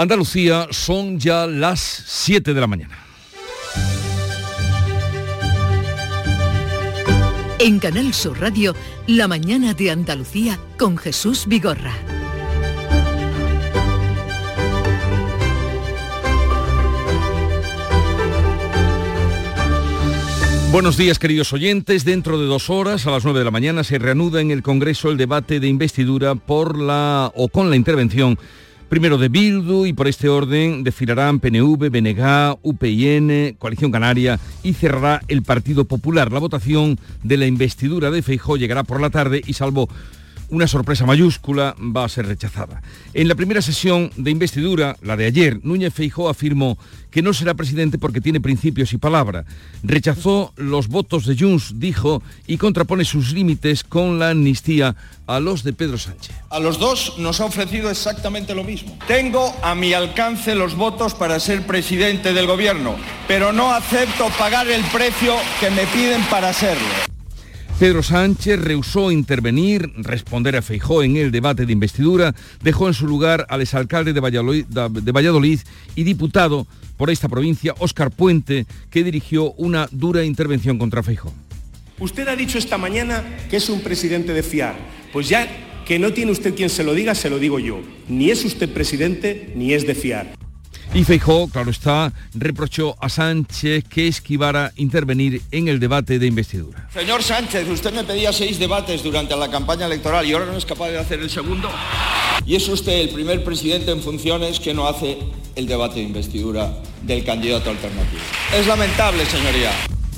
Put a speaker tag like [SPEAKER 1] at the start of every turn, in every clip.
[SPEAKER 1] Andalucía son ya las 7 de la mañana.
[SPEAKER 2] En Canal Sur Radio, La mañana de Andalucía con Jesús Vigorra.
[SPEAKER 1] Buenos días queridos oyentes. Dentro de dos horas, a las 9 de la mañana, se reanuda en el Congreso el debate de investidura por la o con la intervención primero de Bildu y por este orden desfilarán PNV, BNG, UPN, Coalición Canaria y cerrará el Partido Popular. La votación de la investidura de Feijó llegará por la tarde y salvo una sorpresa mayúscula va a ser rechazada. En la primera sesión de investidura, la de ayer, Núñez Feijó afirmó que no será presidente porque tiene principios y palabra. Rechazó los votos de Junts, dijo, y contrapone sus límites con la amnistía a los de Pedro Sánchez.
[SPEAKER 3] A los dos nos ha ofrecido exactamente lo mismo. Tengo a mi alcance los votos para ser presidente del gobierno, pero no acepto pagar el precio que me piden para serlo.
[SPEAKER 1] Pedro Sánchez rehusó intervenir, responder a Feijó en el debate de investidura, dejó en su lugar al exalcalde de Valladolid, y diputado por esta provincia, Óscar Puente, que dirigió una dura intervención contra Feijó.
[SPEAKER 4] Usted ha dicho esta mañana que es un presidente de fiar. Pues ya que no tiene usted quien se lo diga, se lo digo yo. Ni es usted presidente, ni es de fiar.
[SPEAKER 1] Y Feijó, claro está, reprochó a Sánchez que esquivara intervenir en el debate de investidura.
[SPEAKER 3] Señor Sánchez, usted me pedía seis debates durante la campaña electoral y ahora no es capaz de hacer el segundo. Y es usted el primer presidente en funciones que no hace el debate de investidura del candidato alternativo. Es lamentable, señoría.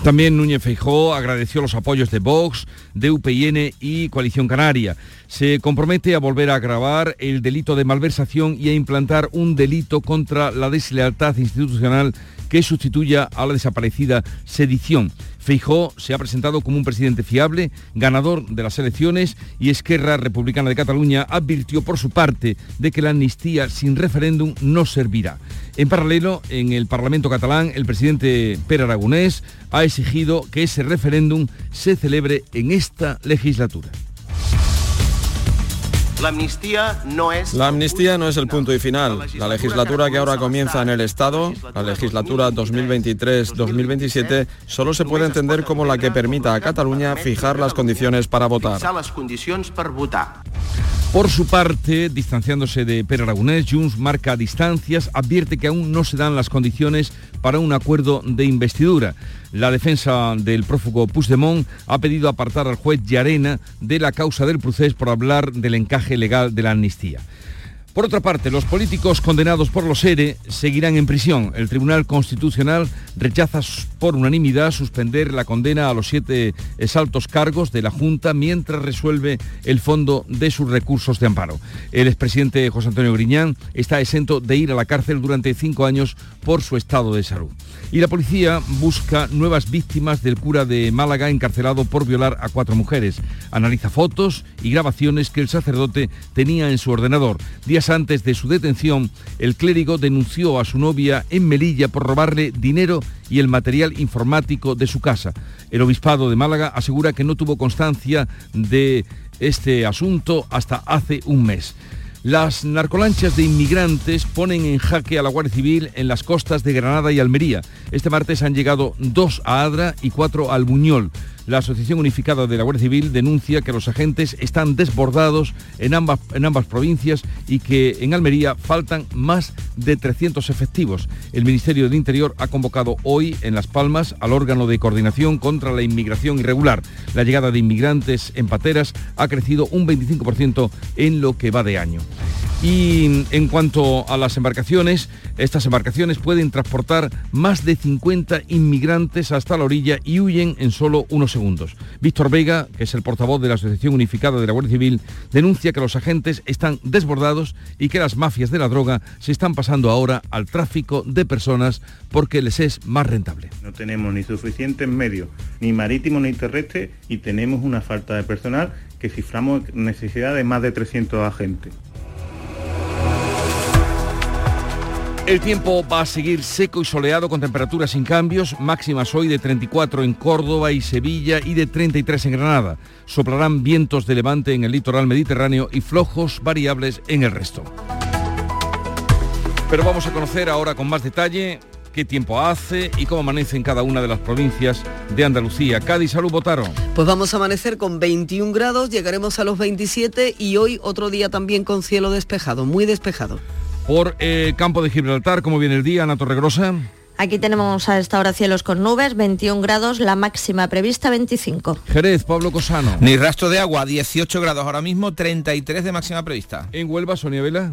[SPEAKER 1] También Núñez Feijó agradeció los apoyos de Vox, de UPN y Coalición Canaria. Se compromete a volver a agravar el delito de malversación y a implantar un delito contra la deslealtad institucional que sustituya a la desaparecida sedición. Feijó se ha presentado como un presidente fiable, ganador de las elecciones y Esquerra Republicana de Cataluña advirtió por su parte de que la amnistía sin referéndum no servirá. En paralelo, en el Parlamento catalán, el presidente Pere Aragonés ha exigido que ese referéndum se celebre en esta legislatura.
[SPEAKER 5] La amnistía no es...
[SPEAKER 6] La amnistía no es el punto y final. La legislatura que ahora comienza en el Estado, la legislatura 2023-2027, solo se puede entender como la que permita a Cataluña fijar las condiciones para votar.
[SPEAKER 1] Por su parte, distanciándose de Pere Aragonés, Junts marca distancias, advierte que aún no se dan las condiciones para un acuerdo de investidura. La defensa del prófugo Puigdemont ha pedido apartar al juez Llarena de la causa del procés por hablar del encaje legal de la amnistía. Por otra parte, los políticos condenados por los ERE seguirán en prisión. El Tribunal Constitucional rechaza por unanimidad suspender la condena a los siete exaltos cargos de la Junta mientras resuelve el fondo de sus recursos de amparo. El expresidente José Antonio Griñán está exento de ir a la cárcel durante cinco años por su estado de salud. Y la policía busca nuevas víctimas del cura de Málaga encarcelado por violar a cuatro mujeres. Analiza fotos y grabaciones que el sacerdote tenía en su ordenador antes de su detención, el clérigo denunció a su novia en Melilla por robarle dinero y el material informático de su casa. El obispado de Málaga asegura que no tuvo constancia de este asunto hasta hace un mes. Las narcolanchas de inmigrantes ponen en jaque a la Guardia Civil en las costas de Granada y Almería. Este martes han llegado dos a Adra y cuatro al Buñol. La Asociación Unificada de la Guardia Civil denuncia que los agentes están desbordados en ambas, en ambas provincias y que en Almería faltan más de 300 efectivos. El Ministerio del Interior ha convocado hoy en Las Palmas al órgano de coordinación contra la inmigración irregular. La llegada de inmigrantes en pateras ha crecido un 25% en lo que va de año. Y en cuanto a las embarcaciones, estas embarcaciones pueden transportar más de 50 inmigrantes hasta la orilla y huyen en solo unos segundos. Víctor Vega, que es el portavoz de la Asociación Unificada de la Guardia Civil, denuncia que los agentes están desbordados y que las mafias de la droga se están pasando ahora al tráfico de personas porque les es más rentable.
[SPEAKER 7] No tenemos ni suficientes medios, ni marítimos ni terrestres, y tenemos una falta de personal que ciframos necesidad de más de 300 agentes.
[SPEAKER 1] El tiempo va a seguir seco y soleado con temperaturas sin cambios, máximas hoy de 34 en Córdoba y Sevilla y de 33 en Granada. Soplarán vientos de levante en el litoral mediterráneo y flojos variables en el resto. Pero vamos a conocer ahora con más detalle qué tiempo hace y cómo amanece en cada una de las provincias de Andalucía. Cádiz, salud, votaron.
[SPEAKER 8] Pues vamos a amanecer con 21 grados, llegaremos a los 27 y hoy otro día también con cielo despejado, muy despejado.
[SPEAKER 1] Por el campo de Gibraltar, ¿cómo viene el día, Ana Torregrosa?
[SPEAKER 9] Aquí tenemos a esta hora cielos con nubes, 21 grados, la máxima prevista 25.
[SPEAKER 1] Jerez, Pablo Cosano.
[SPEAKER 10] Ni rastro de agua, 18 grados ahora mismo, 33 de máxima prevista.
[SPEAKER 1] En Huelva, Sonia Vela.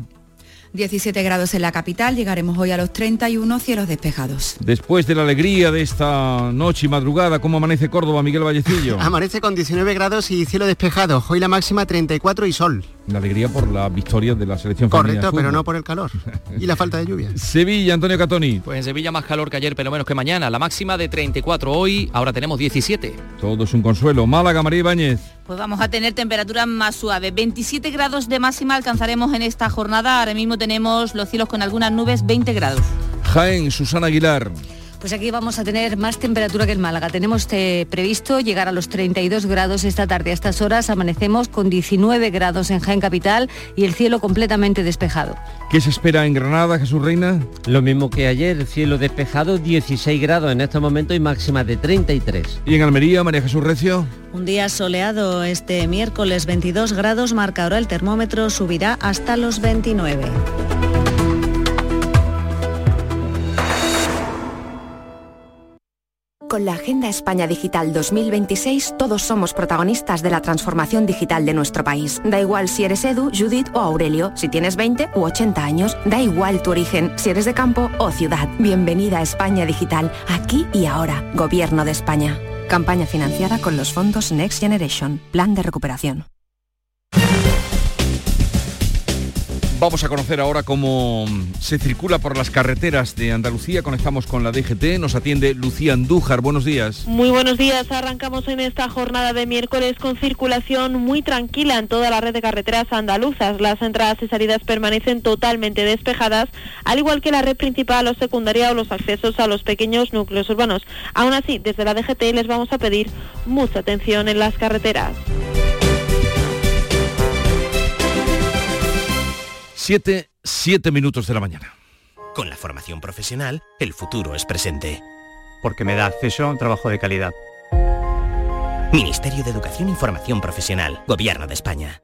[SPEAKER 11] 17 grados en la capital, llegaremos hoy a los 31 cielos despejados.
[SPEAKER 1] Después de la alegría de esta noche y madrugada, ¿cómo amanece Córdoba, Miguel Vallecillo?
[SPEAKER 12] amanece con 19 grados y cielo despejado, hoy la máxima 34 y sol.
[SPEAKER 1] La alegría por la victoria de la selección
[SPEAKER 12] Correcto, pero no por el calor y la falta de lluvia.
[SPEAKER 1] Sevilla, Antonio Catoni.
[SPEAKER 13] Pues en Sevilla más calor que ayer, pero menos que mañana. La máxima de 34 hoy, ahora tenemos 17.
[SPEAKER 1] Todo es un consuelo. Málaga, María Ibáñez.
[SPEAKER 14] Pues vamos a tener temperaturas más suaves. 27 grados de máxima alcanzaremos en esta jornada. Ahora mismo tenemos los cielos con algunas nubes, 20 grados.
[SPEAKER 1] Jaén, Susana Aguilar.
[SPEAKER 15] Pues aquí vamos a tener más temperatura que en Málaga. Tenemos eh, previsto llegar a los 32 grados esta tarde. A estas horas amanecemos con 19 grados en Jaén Capital y el cielo completamente despejado.
[SPEAKER 1] ¿Qué se espera en Granada, Jesús Reina?
[SPEAKER 16] Lo mismo que ayer, cielo despejado, 16 grados en este momento y máxima de 33.
[SPEAKER 1] ¿Y en Almería, María Jesús Recio?
[SPEAKER 17] Un día soleado este miércoles 22 grados marca ahora el termómetro subirá hasta los 29.
[SPEAKER 18] Con la Agenda España Digital 2026 todos somos protagonistas de la transformación digital de nuestro país. Da igual si eres Edu, Judith o Aurelio, si tienes 20 u 80 años, da igual tu origen, si eres de campo o ciudad. Bienvenida a España Digital, aquí y ahora, Gobierno de España. Campaña financiada con los fondos Next Generation, Plan de Recuperación.
[SPEAKER 1] Vamos a conocer ahora cómo se circula por las carreteras de Andalucía. Conectamos con la DGT. Nos atiende Lucía Andújar. Buenos días.
[SPEAKER 19] Muy buenos días. Arrancamos en esta jornada de miércoles con circulación muy tranquila en toda la red de carreteras andaluzas. Las entradas y salidas permanecen totalmente despejadas, al igual que la red principal o secundaria o los accesos a los pequeños núcleos urbanos. Aún así, desde la DGT les vamos a pedir mucha atención en las carreteras.
[SPEAKER 1] 7, 7 minutos de la mañana.
[SPEAKER 20] Con la formación profesional, el futuro es presente.
[SPEAKER 21] Porque me da acceso a un trabajo de calidad.
[SPEAKER 20] Ministerio de Educación y Formación Profesional, Gobierno de España.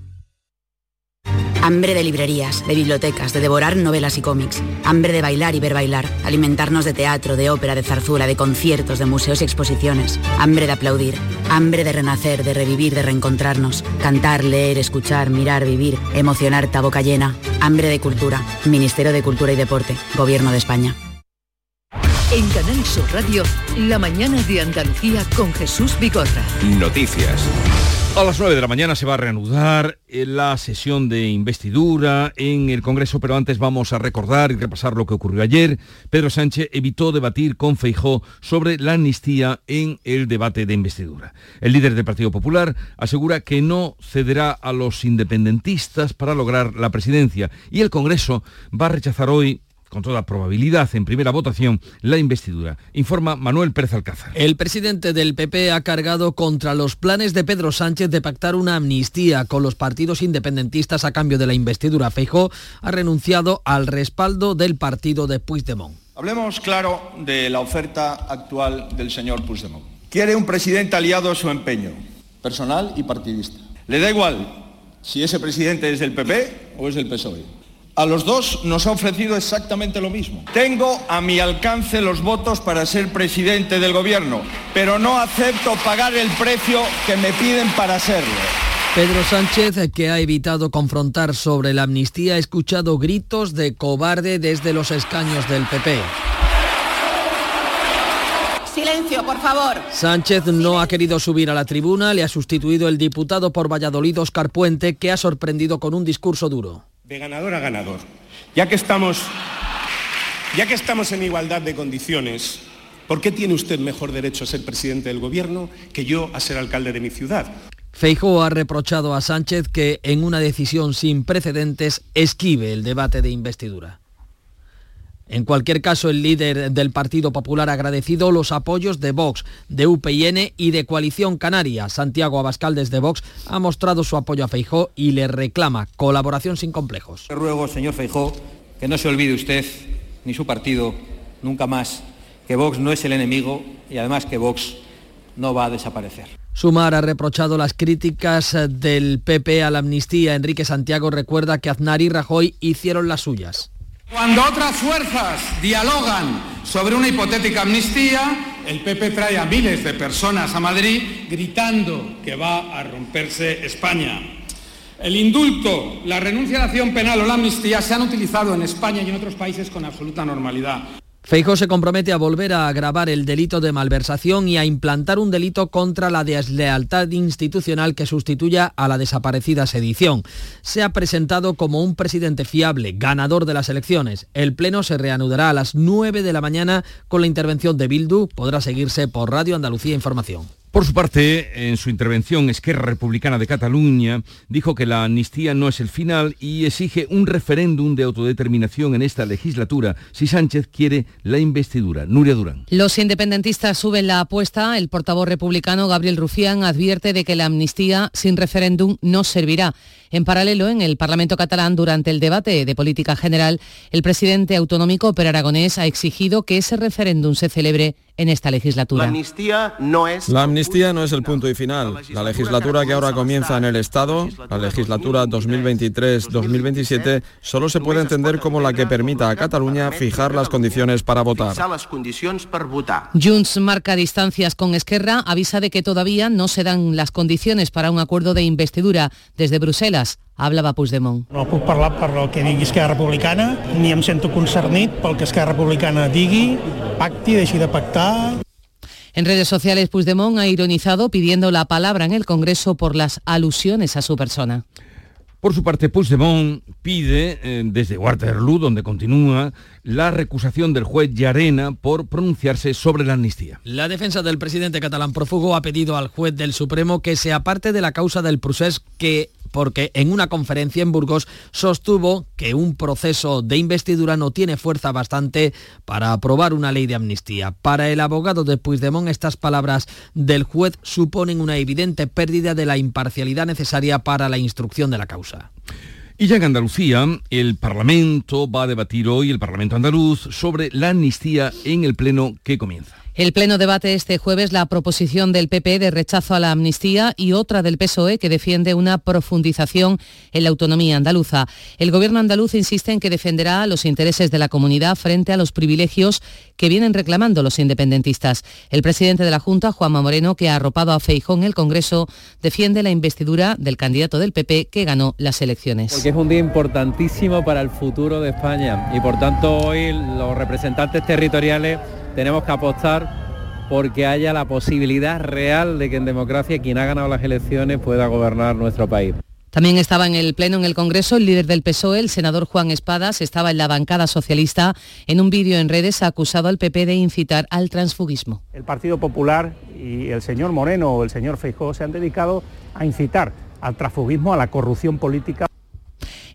[SPEAKER 22] Hambre de librerías, de bibliotecas, de devorar novelas y cómics. Hambre de bailar y ver bailar. Alimentarnos de teatro, de ópera, de zarzuela, de conciertos, de museos y exposiciones. Hambre de aplaudir. Hambre de renacer, de revivir, de reencontrarnos. Cantar, leer, escuchar, mirar, vivir. Emocionarte a boca llena. Hambre de cultura. Ministerio de Cultura y Deporte. Gobierno de España.
[SPEAKER 2] En Canal Sur Radio, la mañana de Andalucía con Jesús Bigorra.
[SPEAKER 1] Noticias. A las 9 de la mañana se va a reanudar eh, la sesión de investidura en el Congreso, pero antes vamos a recordar y repasar lo que ocurrió ayer. Pedro Sánchez evitó debatir con Feijó sobre la amnistía en el debate de investidura. El líder del Partido Popular asegura que no cederá a los independentistas para lograr la presidencia y el Congreso va a rechazar hoy con toda probabilidad en primera votación la investidura, informa Manuel Pérez Alcázar.
[SPEAKER 23] El presidente del PP ha cargado contra los planes de Pedro Sánchez de pactar una amnistía con los partidos independentistas a cambio de la investidura. Feijó ha renunciado al respaldo del partido de Puigdemont.
[SPEAKER 3] Hablemos claro de la oferta actual del señor Puigdemont. Quiere un presidente aliado a su empeño, personal y partidista. Le da igual si ese presidente es del PP o es del PSOE. A los dos nos ha ofrecido exactamente lo mismo. Tengo a mi alcance los votos para ser presidente del gobierno, pero no acepto pagar el precio que me piden para serlo.
[SPEAKER 23] Pedro Sánchez, que ha evitado confrontar sobre la amnistía, ha escuchado gritos de cobarde desde los escaños del PP.
[SPEAKER 24] Silencio, por favor.
[SPEAKER 23] Sánchez no ha querido subir a la tribuna, le ha sustituido el diputado por Valladolid, Oscar Puente, que ha sorprendido con un discurso duro
[SPEAKER 4] de ganador a ganador. Ya que estamos, ya que estamos en igualdad de condiciones, ¿por qué tiene usted mejor derecho a ser presidente del gobierno que yo a ser alcalde de mi ciudad?
[SPEAKER 23] Feijóo ha reprochado a Sánchez que en una decisión sin precedentes esquive el debate de investidura. En cualquier caso, el líder del Partido Popular ha agradecido los apoyos de Vox, de UPN y de Coalición Canaria. Santiago Abascal desde Vox ha mostrado su apoyo a Feijó y le reclama colaboración sin complejos.
[SPEAKER 25] Le ruego, señor Feijó, que no se olvide usted, ni su partido, nunca más, que Vox no es el enemigo y además que Vox no va a desaparecer.
[SPEAKER 23] Sumar ha reprochado las críticas del PP a la amnistía. Enrique Santiago recuerda que Aznar y Rajoy hicieron las suyas.
[SPEAKER 26] Cuando otras fuerzas dialogan sobre una hipotética amnistía, el PP trae a miles de personas a Madrid gritando que va a romperse España. El indulto, la renuncia a la acción penal o la amnistía se han utilizado en España y en otros países con absoluta normalidad.
[SPEAKER 23] Feijó se compromete a volver a agravar el delito de malversación y a implantar un delito contra la deslealtad institucional que sustituya a la desaparecida sedición. Se ha presentado como un presidente fiable, ganador de las elecciones. El pleno se reanudará a las 9 de la mañana con la intervención de Bildu. Podrá seguirse por Radio Andalucía Información.
[SPEAKER 1] Por su parte, en su intervención, Esquerra Republicana de Cataluña dijo que la amnistía no es el final y exige un referéndum de autodeterminación en esta legislatura si Sánchez quiere la investidura. Nuria Durán.
[SPEAKER 27] Los independentistas suben la apuesta. El portavoz republicano Gabriel Rufián advierte de que la amnistía sin referéndum no servirá. En paralelo, en el Parlamento catalán, durante el debate de política general, el presidente autonómico Per Aragonés ha exigido que ese referéndum se celebre en esta legislatura.
[SPEAKER 28] La amnistía no es...
[SPEAKER 29] La amnistía no es el punto y final. La legislatura que ahora comienza en el Estado, la legislatura 2023-2027, solo se puede entender como la que permita a Cataluña fijar las condiciones para votar.
[SPEAKER 27] Junts marca distancias con Esquerra, avisa de que todavía no se dan las condiciones para un acuerdo de investidura desde Bruselas. Hablava Puigdemont.
[SPEAKER 30] No puc parlar per el que digui Esquerra Republicana, ni em sento concernit pel que Esquerra Republicana digui, pacti, deixi de pactar.
[SPEAKER 27] En redes sociales, Puigdemont ha ironizado pidiendo la palabra en el Congreso por las alusiones a su persona.
[SPEAKER 1] Por su parte, Puigdemont pide eh, desde Waterloo, donde continúa, la recusación del juez Llarena por pronunciarse sobre la amnistía.
[SPEAKER 23] La defensa del presidente catalán prófugo ha pedido al juez del Supremo que se aparte de la causa del procés que porque en una conferencia en Burgos sostuvo que un proceso de investidura no tiene fuerza bastante para aprobar una ley de amnistía. Para el abogado de Puigdemont, estas palabras del juez suponen una evidente pérdida de la imparcialidad necesaria para la instrucción de la causa.
[SPEAKER 1] Y ya en Andalucía, el Parlamento va a debatir hoy, el Parlamento andaluz, sobre la amnistía en el Pleno que comienza.
[SPEAKER 27] El Pleno debate este jueves la proposición del PP de rechazo a la amnistía y otra del PSOE que defiende una profundización en la autonomía andaluza. El Gobierno andaluz insiste en que defenderá los intereses de la comunidad frente a los privilegios que vienen reclamando los independentistas. El presidente de la Junta, Juanma Moreno, que ha arropado a Feijón en el Congreso, defiende la investidura del candidato del PP que ganó las elecciones.
[SPEAKER 31] Porque es un día importantísimo para el futuro de España y por tanto hoy los representantes territoriales tenemos que apostar porque haya la posibilidad real de que en democracia quien ha ganado las elecciones pueda gobernar nuestro país.
[SPEAKER 27] También estaba en el Pleno en el Congreso el líder del PSOE, el senador Juan Espadas, estaba en la bancada socialista. En un vídeo en redes ha acusado al PP de incitar al transfugismo.
[SPEAKER 30] El Partido Popular y el señor Moreno o el señor Feijóo se han dedicado a incitar al transfugismo, a la corrupción política.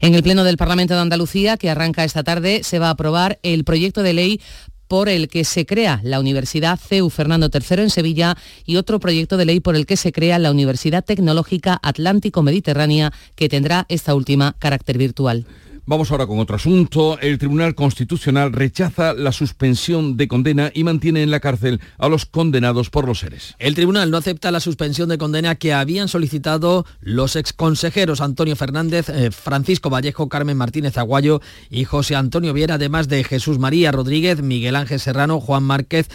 [SPEAKER 27] En el Pleno del Parlamento de Andalucía, que arranca esta tarde, se va a aprobar el proyecto de ley por el que se crea la Universidad CEU Fernando III en Sevilla y otro proyecto de ley por el que se crea la Universidad Tecnológica Atlántico-Mediterránea, que tendrá esta última carácter virtual.
[SPEAKER 1] Vamos ahora con otro asunto. El Tribunal Constitucional rechaza la suspensión de condena y mantiene en la cárcel a los condenados por los seres.
[SPEAKER 23] El tribunal no acepta la suspensión de condena que habían solicitado los exconsejeros Antonio Fernández, eh, Francisco Vallejo, Carmen Martínez Aguayo y José Antonio Viera, además de Jesús María Rodríguez, Miguel Ángel Serrano, Juan Márquez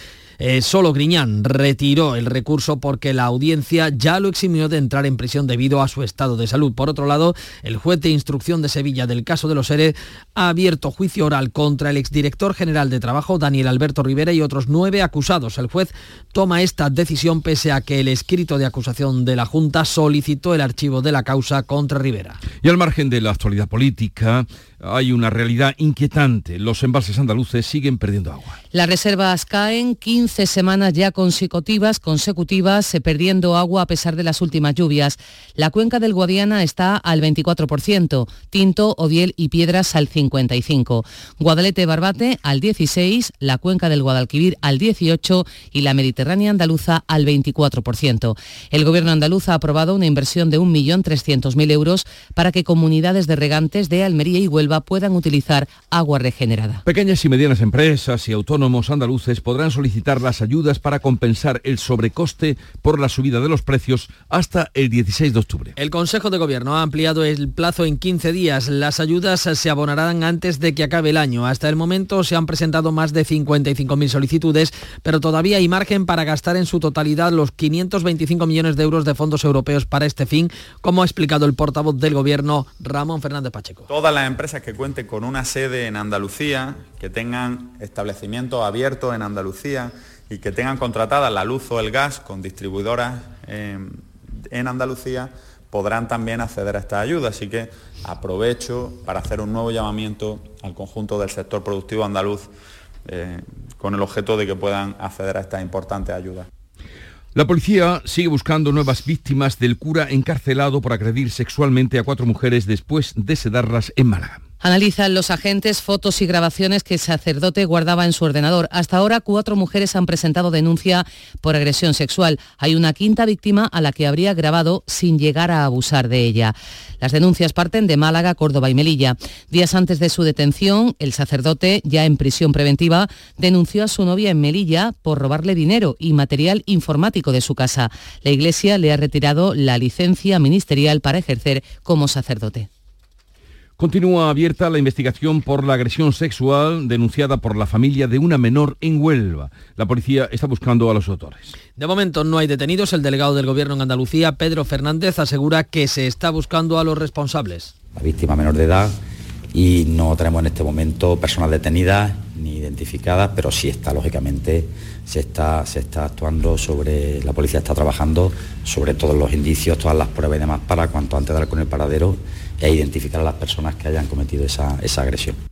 [SPEAKER 23] eh, solo Griñán retiró el recurso porque la audiencia ya lo eximió de entrar en prisión debido a su estado de salud. Por otro lado, el juez de instrucción de Sevilla del caso de los ERE ha abierto juicio oral contra el exdirector general de Trabajo, Daniel Alberto Rivera, y otros nueve acusados. El juez toma esta decisión pese a que el escrito de acusación de la Junta solicitó el archivo de la causa contra Rivera.
[SPEAKER 1] Y al margen de la actualidad política, hay una realidad inquietante. Los embalses andaluces siguen perdiendo agua.
[SPEAKER 27] Las reservas caen 15 semanas ya consecutivas, consecutivas, eh, perdiendo agua a pesar de las últimas lluvias. La cuenca del Guadiana está al 24%, Tinto, Odiel y Piedras al 55%, Guadalete Barbate al 16%, la cuenca del Guadalquivir al 18% y la Mediterránea andaluza al 24%. El gobierno andaluz ha aprobado una inversión de 1.300.000 euros para que comunidades de regantes de Almería y Huelva puedan utilizar agua regenerada.
[SPEAKER 1] Pequeñas y medianas empresas y autónomos andaluces podrán solicitar las ayudas para compensar el sobrecoste por la subida de los precios hasta el 16 de octubre.
[SPEAKER 23] El Consejo de Gobierno ha ampliado el plazo en 15 días. Las ayudas se abonarán antes de que acabe el año. Hasta el momento se han presentado más de 55.000 solicitudes, pero todavía hay margen para gastar en su totalidad los 525 millones de euros de fondos europeos para este fin, como ha explicado el portavoz del Gobierno, Ramón Fernández Pacheco.
[SPEAKER 28] Todas las empresas que cuenten con una sede en Andalucía, que tengan establecimientos abiertos en Andalucía y que tengan contratada la luz o el gas con distribuidoras en Andalucía, podrán también acceder a esta ayuda. Así que aprovecho para hacer un nuevo llamamiento al conjunto del sector productivo andaluz eh, con el objeto de que puedan acceder a esta importante ayuda.
[SPEAKER 1] La policía sigue buscando nuevas víctimas del cura encarcelado por agredir sexualmente a cuatro mujeres después de sedarlas en Málaga.
[SPEAKER 27] Analizan los agentes fotos y grabaciones que el sacerdote guardaba en su ordenador. Hasta ahora, cuatro mujeres han presentado denuncia por agresión sexual. Hay una quinta víctima a la que habría grabado sin llegar a abusar de ella. Las denuncias parten de Málaga, Córdoba y Melilla. Días antes de su detención, el sacerdote, ya en prisión preventiva, denunció a su novia en Melilla por robarle dinero y material informático de su casa. La Iglesia le ha retirado la licencia ministerial para ejercer como sacerdote.
[SPEAKER 1] Continúa abierta la investigación por la agresión sexual denunciada por la familia de una menor en Huelva. La policía está buscando a los autores.
[SPEAKER 23] De momento no hay detenidos. El delegado del Gobierno en Andalucía, Pedro Fernández, asegura que se está buscando a los responsables.
[SPEAKER 32] La víctima menor de edad y no tenemos en este momento personas detenidas ni identificadas, pero sí está, lógicamente, se está, se está actuando sobre, la policía está trabajando sobre todos los indicios, todas las pruebas y demás para cuanto antes dar con el paradero e identificar a las personas que hayan cometido esa, esa agresión.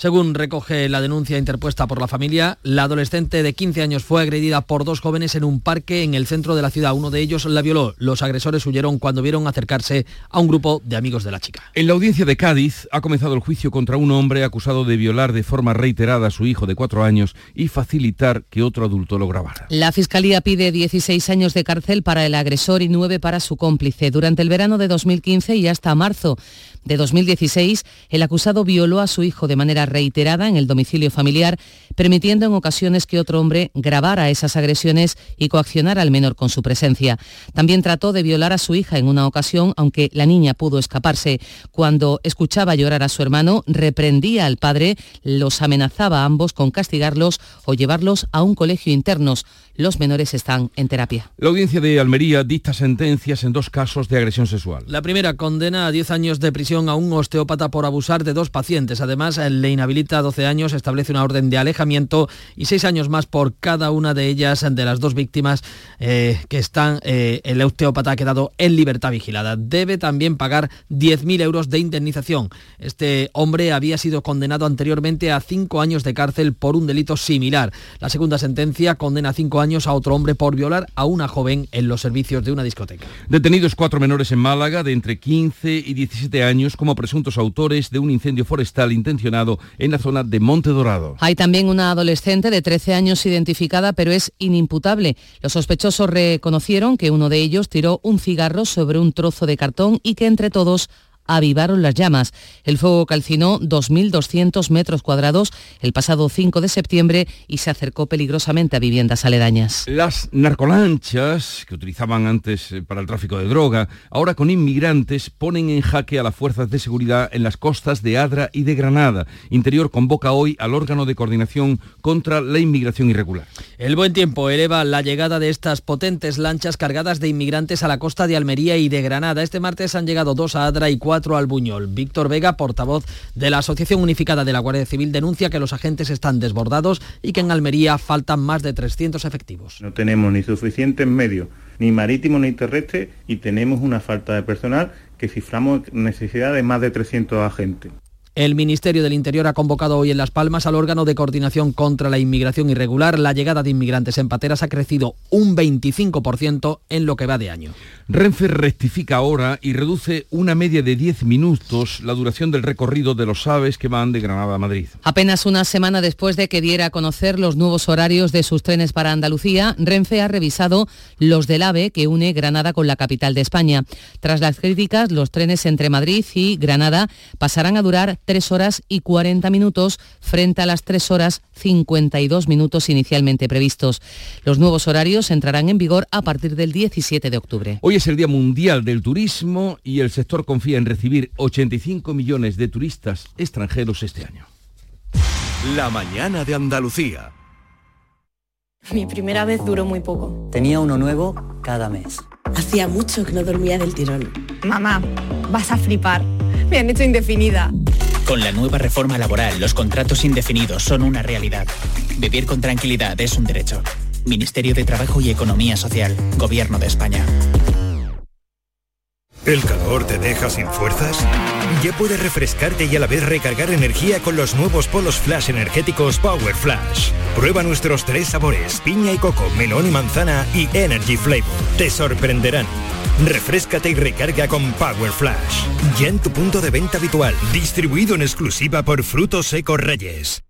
[SPEAKER 23] Según recoge la denuncia interpuesta por la familia, la adolescente de 15 años fue agredida por dos jóvenes en un parque en el centro de la ciudad. Uno de ellos la violó. Los agresores huyeron cuando vieron acercarse a un grupo de amigos de la chica.
[SPEAKER 1] En la audiencia de Cádiz ha comenzado el juicio contra un hombre acusado de violar de forma reiterada a su hijo de cuatro años y facilitar que otro adulto lo grabara.
[SPEAKER 27] La Fiscalía pide 16 años de cárcel para el agresor y 9 para su cómplice. Durante el verano de 2015 y hasta marzo de 2016, el acusado violó a su hijo de manera reiterada en el domicilio familiar, permitiendo en ocasiones que otro hombre grabara esas agresiones y coaccionara al menor con su presencia. También trató de violar a su hija en una ocasión, aunque la niña pudo escaparse. Cuando escuchaba llorar a su hermano, reprendía al padre, los amenazaba a ambos con castigarlos o llevarlos a un colegio internos. Los menores están en terapia.
[SPEAKER 1] La audiencia de Almería dicta sentencias en dos casos de agresión sexual.
[SPEAKER 23] La primera condena a 10 años de prisión a un osteópata por abusar de dos pacientes. Además, le inhabilita a 12 años, establece una orden de alejamiento y 6 años más por cada una de ellas, de las dos víctimas eh, que están, eh, el osteópata ha quedado en libertad vigilada. Debe también pagar 10.000 euros de indemnización. Este hombre había sido condenado anteriormente a 5 años de cárcel por un delito similar. La segunda sentencia condena a 5 años a otro hombre por violar a una joven en los servicios de una discoteca.
[SPEAKER 1] Detenidos cuatro menores en Málaga de entre 15 y 17 años como presuntos autores de un incendio forestal intencionado en la zona de Monte Dorado.
[SPEAKER 27] Hay también una adolescente de 13 años identificada, pero es inimputable. Los sospechosos reconocieron que uno de ellos tiró un cigarro sobre un trozo de cartón y que entre todos avivaron las llamas. El fuego calcinó 2.200 metros cuadrados el pasado 5 de septiembre y se acercó peligrosamente a viviendas aledañas.
[SPEAKER 1] Las narcolanchas, que utilizaban antes eh, para el tráfico de droga, ahora con inmigrantes ponen en jaque a las fuerzas de seguridad en las costas de Adra y de Granada. Interior convoca hoy al órgano de coordinación contra la inmigración irregular.
[SPEAKER 23] El buen tiempo eleva la llegada de estas potentes lanchas cargadas de inmigrantes a la costa de Almería y de Granada. Este martes han llegado dos a Adra y cuatro al Buñol. Víctor Vega, portavoz de la Asociación Unificada de la Guardia Civil, denuncia que los agentes están desbordados y que en Almería faltan más de 300 efectivos.
[SPEAKER 33] No tenemos ni suficientes medios, ni marítimos ni terrestres, y tenemos una falta de personal que ciframos necesidad de más de 300 agentes.
[SPEAKER 23] El Ministerio del Interior ha convocado hoy en Las Palmas al órgano de coordinación contra la inmigración irregular. La llegada de inmigrantes en pateras ha crecido un 25% en lo que va de año.
[SPEAKER 1] Renfe rectifica ahora y reduce una media de 10 minutos la duración del recorrido de los aves que van de Granada a Madrid.
[SPEAKER 27] Apenas una semana después de que diera a conocer los nuevos horarios de sus trenes para Andalucía, Renfe ha revisado los del AVE que une Granada con la capital de España. Tras las críticas, los trenes entre Madrid y Granada pasarán a durar 3 horas y 40 minutos frente a las 3 horas 52 minutos inicialmente previstos. Los nuevos horarios entrarán en vigor a partir del 17 de octubre.
[SPEAKER 1] Hoy es el Día Mundial del Turismo y el sector confía en recibir 85 millones de turistas extranjeros este año.
[SPEAKER 34] La mañana de Andalucía.
[SPEAKER 35] Mi primera vez duró muy poco.
[SPEAKER 36] Tenía uno nuevo cada mes.
[SPEAKER 35] Hacía mucho que no dormía del tirón. Mamá, vas a flipar. Me han hecho indefinida.
[SPEAKER 37] Con la nueva reforma laboral, los contratos indefinidos son una realidad. Vivir con tranquilidad es un derecho. Ministerio de Trabajo y Economía Social, Gobierno de España.
[SPEAKER 34] ¿El calor te deja sin fuerzas? Ya puedes refrescarte y a la vez recargar energía con los nuevos polos flash energéticos Power Flash. Prueba nuestros tres sabores, piña y coco, melón y manzana y Energy Flavor. Te sorprenderán. Refrescate y recarga con Power Flash. Ya en tu punto de venta habitual, distribuido en exclusiva por Frutos Secos Reyes.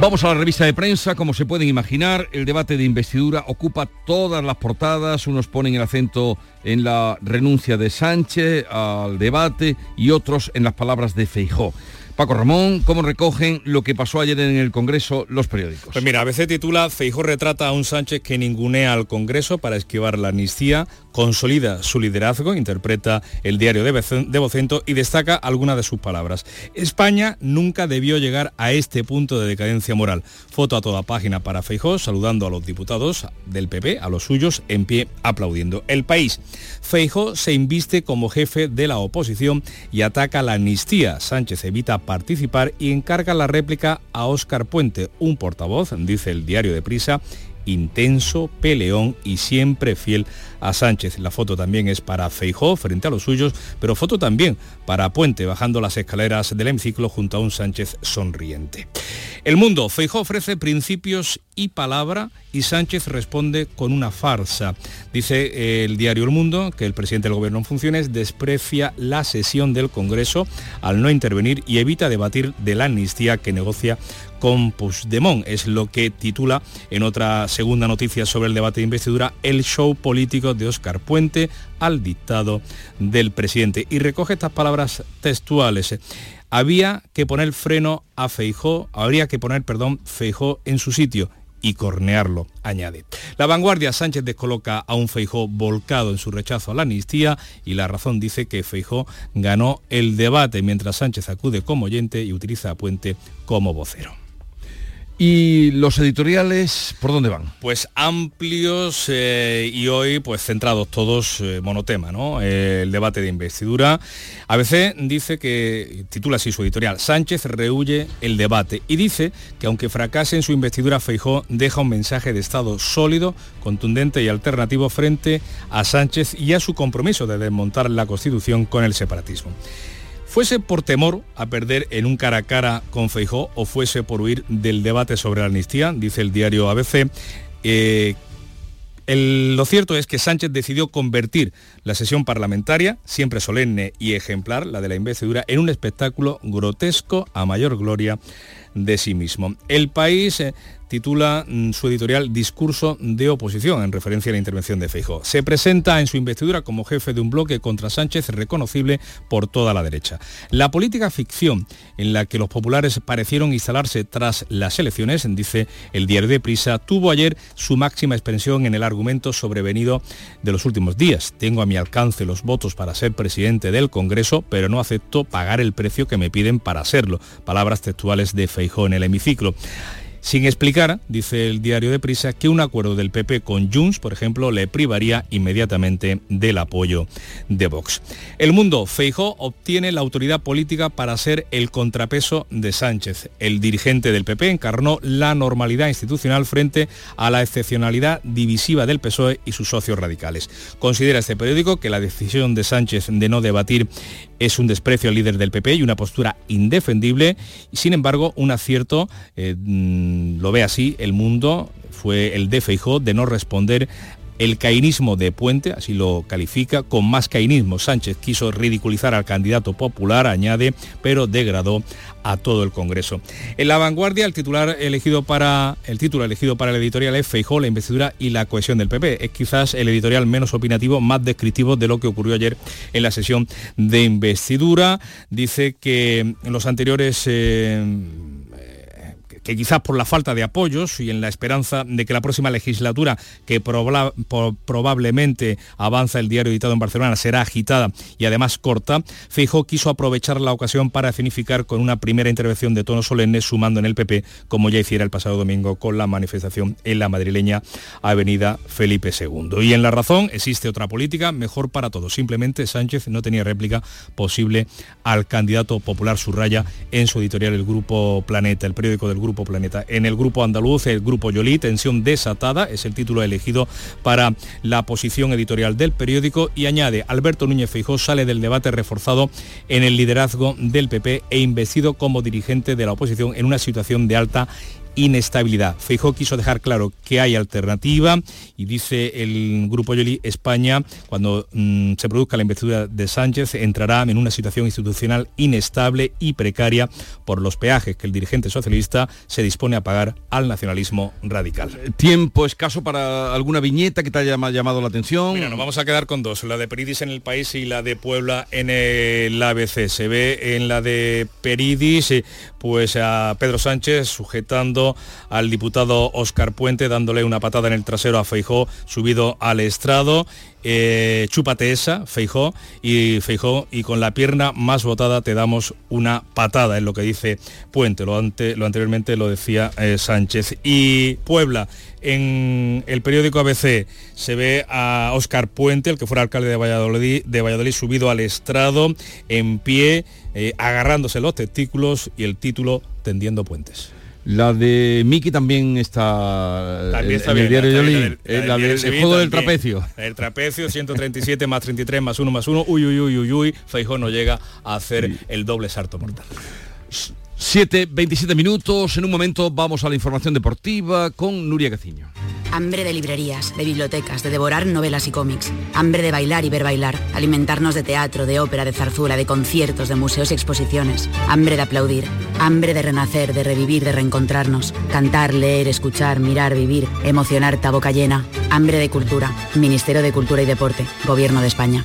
[SPEAKER 1] Vamos a la revista de prensa, como se pueden imaginar, el debate de investidura ocupa todas las portadas, unos ponen el acento en la renuncia de Sánchez al debate y otros en las palabras de Feijó. Paco Ramón, ¿cómo recogen lo que pasó ayer en el Congreso los periódicos?
[SPEAKER 38] Pues mira, ABC titula Feijó retrata a un Sánchez que ningunea al Congreso para esquivar la amnistía, consolida su liderazgo, interpreta el diario de Vocento y destaca algunas de sus palabras. España nunca debió llegar a este punto de decadencia moral. Foto a toda página para Feijó, saludando a los diputados del PP, a los suyos, en pie aplaudiendo. El país. Feijó se inviste como jefe de la oposición y ataca la amnistía. Sánchez evita participar y encarga la réplica a Óscar Puente, un portavoz, dice el diario de Prisa, intenso, peleón y siempre fiel a Sánchez. La foto también es para Feijó frente a los suyos, pero foto también para Puente bajando las escaleras del hemiciclo junto a un Sánchez sonriente. El mundo, Feijó ofrece principios y palabra y Sánchez responde con una farsa. Dice eh, el diario El Mundo que el presidente del gobierno en funciones desprecia la sesión del Congreso al no intervenir y evita debatir de la amnistía que negocia con Puigdemont. Es lo que titula en otra segunda noticia sobre el debate de investidura el show político de Óscar Puente al dictado del presidente. Y recoge estas palabras textuales había que poner freno a Feijó, habría que poner, perdón, Feijó en su sitio y cornearlo, añade. La vanguardia Sánchez descoloca a un Feijó volcado en su rechazo a la amnistía y la razón dice que Feijó ganó el debate mientras Sánchez acude como oyente y utiliza a Puente como vocero.
[SPEAKER 1] ¿Y los editoriales por dónde van?
[SPEAKER 38] Pues amplios eh, y hoy pues centrados todos eh, monotema, ¿no? Eh, el debate de investidura. ABC dice que, titula así su editorial, Sánchez rehuye el debate y dice que aunque fracase en su investidura Feijó deja un mensaje de Estado sólido, contundente y alternativo frente a Sánchez y a su compromiso de desmontar la Constitución con el separatismo fuese por temor a perder en un cara a cara con Feijó o fuese por huir del debate sobre la amnistía, dice el diario ABC, eh, lo cierto es que Sánchez decidió convertir la sesión parlamentaria, siempre solemne y ejemplar, la de la investidura, en un espectáculo grotesco a mayor gloria de sí mismo. El país eh, titula mm, su editorial Discurso de oposición, en referencia a la intervención de Feijóo. Se presenta en su investidura como jefe de un bloque contra Sánchez reconocible por toda la derecha. La política ficción en la que los populares parecieron instalarse tras las elecciones, dice el diario de Prisa, tuvo ayer su máxima expresión en el argumento sobrevenido de los últimos días. Tengo a mi alcance los votos para ser presidente del Congreso, pero no acepto pagar el precio que me piden para serlo. Palabras textuales de Feijóo en el hemiciclo. Sin explicar, dice el diario de Prisa, que un acuerdo del PP con Junts, por ejemplo, le privaría inmediatamente del apoyo de Vox. El mundo, Feijó obtiene la autoridad política para ser el contrapeso de Sánchez. El dirigente del PP encarnó la normalidad institucional frente a la excepcionalidad divisiva del PSOE y sus socios radicales. Considera este periódico que la decisión de Sánchez de no debatir es un desprecio al líder del PP y una postura indefendible. Sin embargo, un acierto, eh, mm, lo ve así, el mundo fue el de Feijó de no responder el cainismo de Puente, así lo califica, con más cainismo. Sánchez quiso ridiculizar al candidato popular, añade, pero degradó a todo el Congreso. En la vanguardia, el titular elegido para el título elegido para el editorial es Feijó, la investidura y la cohesión del PP. Es quizás el editorial menos opinativo, más descriptivo de lo que ocurrió ayer en la sesión de investidura. Dice que en los anteriores eh, que quizás por la falta de apoyos y en la esperanza de que la próxima legislatura, que probablemente avanza el diario editado en Barcelona, será agitada y además corta, Feijóo quiso aprovechar la ocasión para significar con una primera intervención de tono solemne, sumando en el PP, como ya hiciera el pasado domingo con la manifestación en la madrileña Avenida Felipe II. Y en la razón existe otra política mejor para todos. Simplemente Sánchez no tenía réplica posible al candidato popular subraya en su editorial el Grupo Planeta, el periódico del Grupo En el grupo andaluz, el grupo Yolí, tensión desatada, es el título elegido para la posición editorial del periódico. Y añade, Alberto Núñez Feijó sale del debate reforzado en el liderazgo del PP e investido como dirigente de la oposición en una situación de alta inestabilidad. Feijó quiso dejar claro que hay alternativa y dice el Grupo Yoli España, cuando mm, se produzca la investidura de Sánchez, entrará en una situación institucional inestable y precaria por los peajes que el dirigente socialista se dispone a pagar al nacionalismo radical.
[SPEAKER 1] Tiempo escaso para alguna viñeta que te haya llamado la atención.
[SPEAKER 38] Mira, nos vamos a quedar con dos, la de Peridis en el país y la de Puebla en el ABC. Se ve en la de Peridis eh, pues a Pedro Sánchez sujetando al diputado Óscar Puente, dándole una patada en el trasero a Feijó, subido al estrado. Eh, chúpate esa, Feijó, y Feijó, y con la pierna más botada te damos una patada, es lo que dice Puente, lo, lo anteriormente lo decía eh, Sánchez. Y Puebla, en el periódico ABC se ve a Óscar Puente, el que fuera alcalde de Valladolid, de Valladolid subido al estrado, en pie, eh, agarrándose los testículos y el título tendiendo puentes.
[SPEAKER 1] La de Miki también está, también está en el diario Yoli. La, del juego del trapecio.
[SPEAKER 38] El trapecio, 137 más 33 más 1 más 1. Uy, uy, uy, uy, uy. Feijó no llega a hacer el doble salto mortal.
[SPEAKER 1] 7, 27 minutos. En un momento vamos a la información deportiva con Nuria Caciño.
[SPEAKER 22] Hambre de librerías, de bibliotecas, de devorar novelas y cómics. Hambre de bailar y ver bailar. Alimentarnos de teatro, de ópera, de zarzuela, de conciertos, de museos y exposiciones. Hambre de aplaudir. Hambre de renacer, de revivir, de reencontrarnos. Cantar, leer, escuchar, mirar, vivir. Emocionar, boca llena. Hambre de cultura. Ministerio de Cultura y Deporte. Gobierno de España.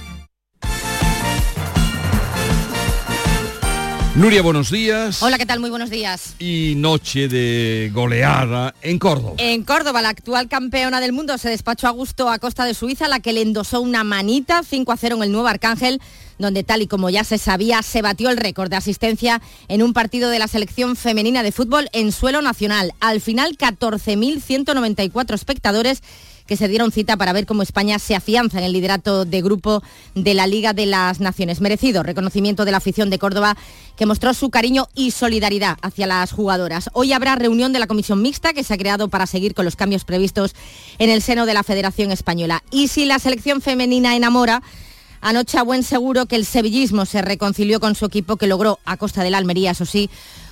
[SPEAKER 1] Nuria, buenos días.
[SPEAKER 39] Hola, ¿qué tal? Muy buenos días.
[SPEAKER 1] Y noche de goleada en Córdoba.
[SPEAKER 39] En Córdoba, la actual campeona del mundo se despachó a gusto a costa de Suiza, la que le endosó una manita 5 a 0 en el Nuevo Arcángel donde tal y como ya se sabía, se batió el récord de asistencia en un partido de la selección femenina de fútbol en suelo nacional. Al final, 14.194 espectadores que se dieron cita para ver cómo España se afianza en el liderato de grupo de la Liga de las Naciones. Merecido reconocimiento de la afición de Córdoba que mostró su cariño y solidaridad hacia las jugadoras. Hoy habrá reunión de la comisión mixta que se ha creado para seguir con los cambios previstos en el seno de la Federación Española. Y si la selección femenina enamora, Anoche a buen seguro que el sevillismo se reconcilió con su equipo que logró, a costa del Almería, eso sí,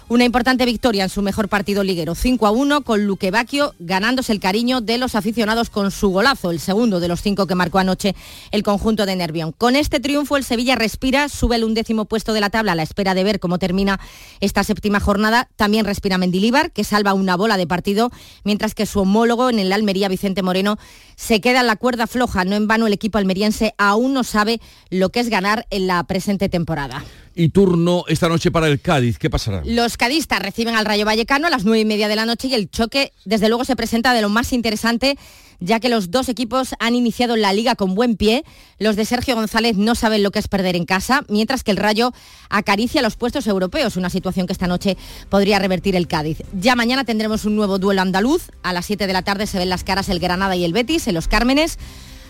[SPEAKER 39] una importante victoria en su mejor partido liguero, 5 a 1 con Luque Bacchio, ganándose el cariño de los aficionados con su golazo, el segundo de los cinco que marcó anoche el conjunto de Nervión. Con este triunfo el Sevilla respira, sube el undécimo puesto de la tabla a la espera de ver cómo termina esta séptima jornada. También respira Mendilíbar, que salva una bola de partido, mientras que su homólogo en el Almería, Vicente Moreno, se queda en la cuerda floja. No en vano el equipo almeriense aún no sabe lo que es ganar en la presente temporada
[SPEAKER 1] y turno esta noche para el Cádiz. ¿Qué pasará?
[SPEAKER 39] Los cadistas reciben al Rayo Vallecano a las nueve y media de la noche y el choque, desde luego, se presenta de lo más interesante ya que los dos equipos han iniciado la liga con buen pie. Los de Sergio González no saben lo que es perder en casa, mientras que el Rayo acaricia los puestos europeos, una situación que esta noche podría revertir el Cádiz. Ya mañana tendremos un nuevo duelo andaluz. A las 7 de la tarde se ven las caras el Granada y el Betis en los Cármenes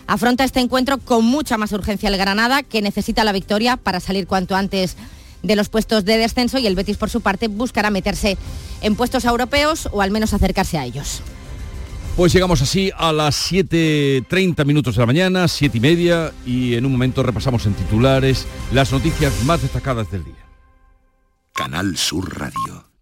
[SPEAKER 39] afronta este encuentro con mucha más urgencia el Granada, que necesita la victoria para salir cuanto antes de los puestos de descenso y el Betis por su parte buscará meterse en puestos europeos o al menos acercarse a ellos.
[SPEAKER 1] Pues llegamos así a las 7.30 minutos de la mañana, 7 y media, y en un momento repasamos en titulares las noticias más destacadas del día.
[SPEAKER 40] Canal Sur Radio.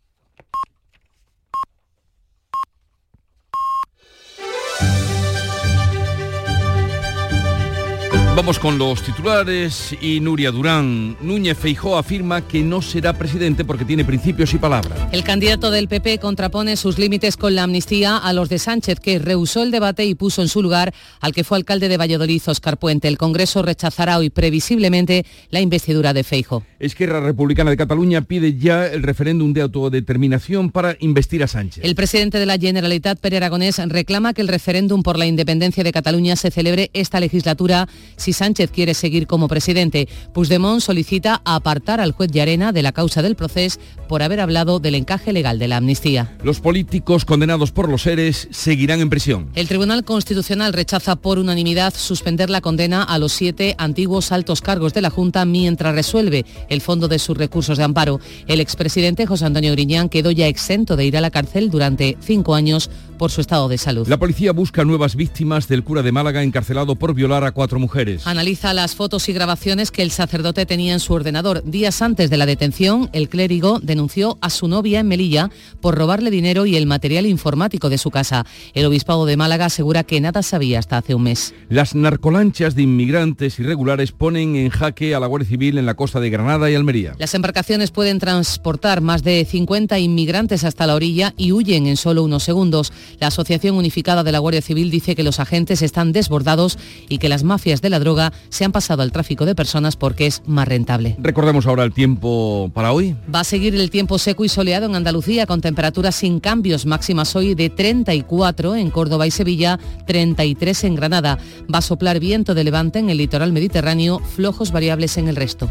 [SPEAKER 1] Vamos con los titulares y Nuria Durán. Núñez Feijó afirma que no será presidente porque tiene principios y palabras.
[SPEAKER 27] El candidato del PP contrapone sus límites con la amnistía a los de Sánchez, que rehusó el debate y puso en su lugar al que fue alcalde de Valladolid, Oscar Puente. El Congreso rechazará hoy previsiblemente la investidura de Feijo.
[SPEAKER 1] Esquerra Republicana de Cataluña pide ya el referéndum de autodeterminación para investir a Sánchez.
[SPEAKER 27] El presidente de la Generalitat, Pere Aragonés, reclama que el referéndum por la independencia de Cataluña se celebre esta legislatura si Sánchez quiere seguir como presidente. Puigdemont solicita apartar al juez Llarena de la causa del proceso por haber hablado del encaje legal de la amnistía.
[SPEAKER 1] Los políticos condenados por los seres seguirán en prisión.
[SPEAKER 27] El Tribunal Constitucional rechaza por unanimidad suspender la condena a los siete antiguos altos cargos de la Junta mientras resuelve el fondo de sus recursos de amparo. El expresidente José Antonio Griñán quedó ya exento de ir a la cárcel durante cinco años por su estado de salud.
[SPEAKER 1] La policía busca nuevas víctimas del cura de Málaga encarcelado por violar a cuatro mujeres.
[SPEAKER 27] Analiza las fotos y grabaciones que el sacerdote tenía en su ordenador. Días antes de la detención, el clérigo denunció a su novia en Melilla por robarle dinero y el material informático de su casa. El obispado de Málaga asegura que nada sabía hasta hace un mes.
[SPEAKER 1] Las narcolanchas de inmigrantes irregulares ponen en jaque a la Guardia Civil en la costa de Granada y Almería.
[SPEAKER 27] Las embarcaciones pueden transportar más de 50 inmigrantes hasta la orilla y huyen en solo unos segundos. La Asociación Unificada de la Guardia Civil dice que los agentes están desbordados y que las mafias de la droga se han pasado al tráfico de personas porque es más rentable.
[SPEAKER 1] Recordemos ahora el tiempo para hoy.
[SPEAKER 27] Va a seguir el tiempo seco y soleado en Andalucía con temperaturas sin cambios máximas hoy de 34 en Córdoba y Sevilla, 33 en Granada. Va a soplar viento de levante en el litoral mediterráneo, flojos variables en el resto.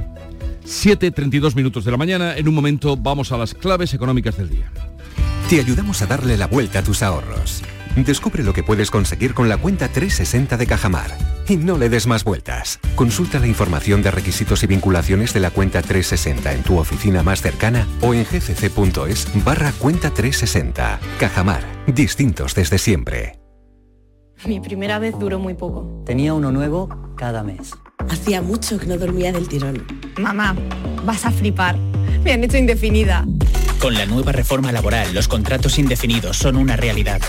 [SPEAKER 1] 7.32 minutos de la mañana. En un momento vamos a las claves económicas del día.
[SPEAKER 40] Te ayudamos a darle la vuelta a tus ahorros. Descubre lo que puedes conseguir con la cuenta 360 de Cajamar. Y no le des más vueltas. Consulta la información de requisitos y vinculaciones de la cuenta 360 en tu oficina más cercana o en gcc.es barra cuenta 360. Cajamar. Distintos desde siempre.
[SPEAKER 41] Mi primera vez duró muy poco.
[SPEAKER 32] Tenía uno nuevo cada mes.
[SPEAKER 41] Hacía mucho que no dormía del tirón. Mamá, vas a flipar. Me han hecho indefinida.
[SPEAKER 37] Con la nueva reforma laboral, los contratos indefinidos son una realidad.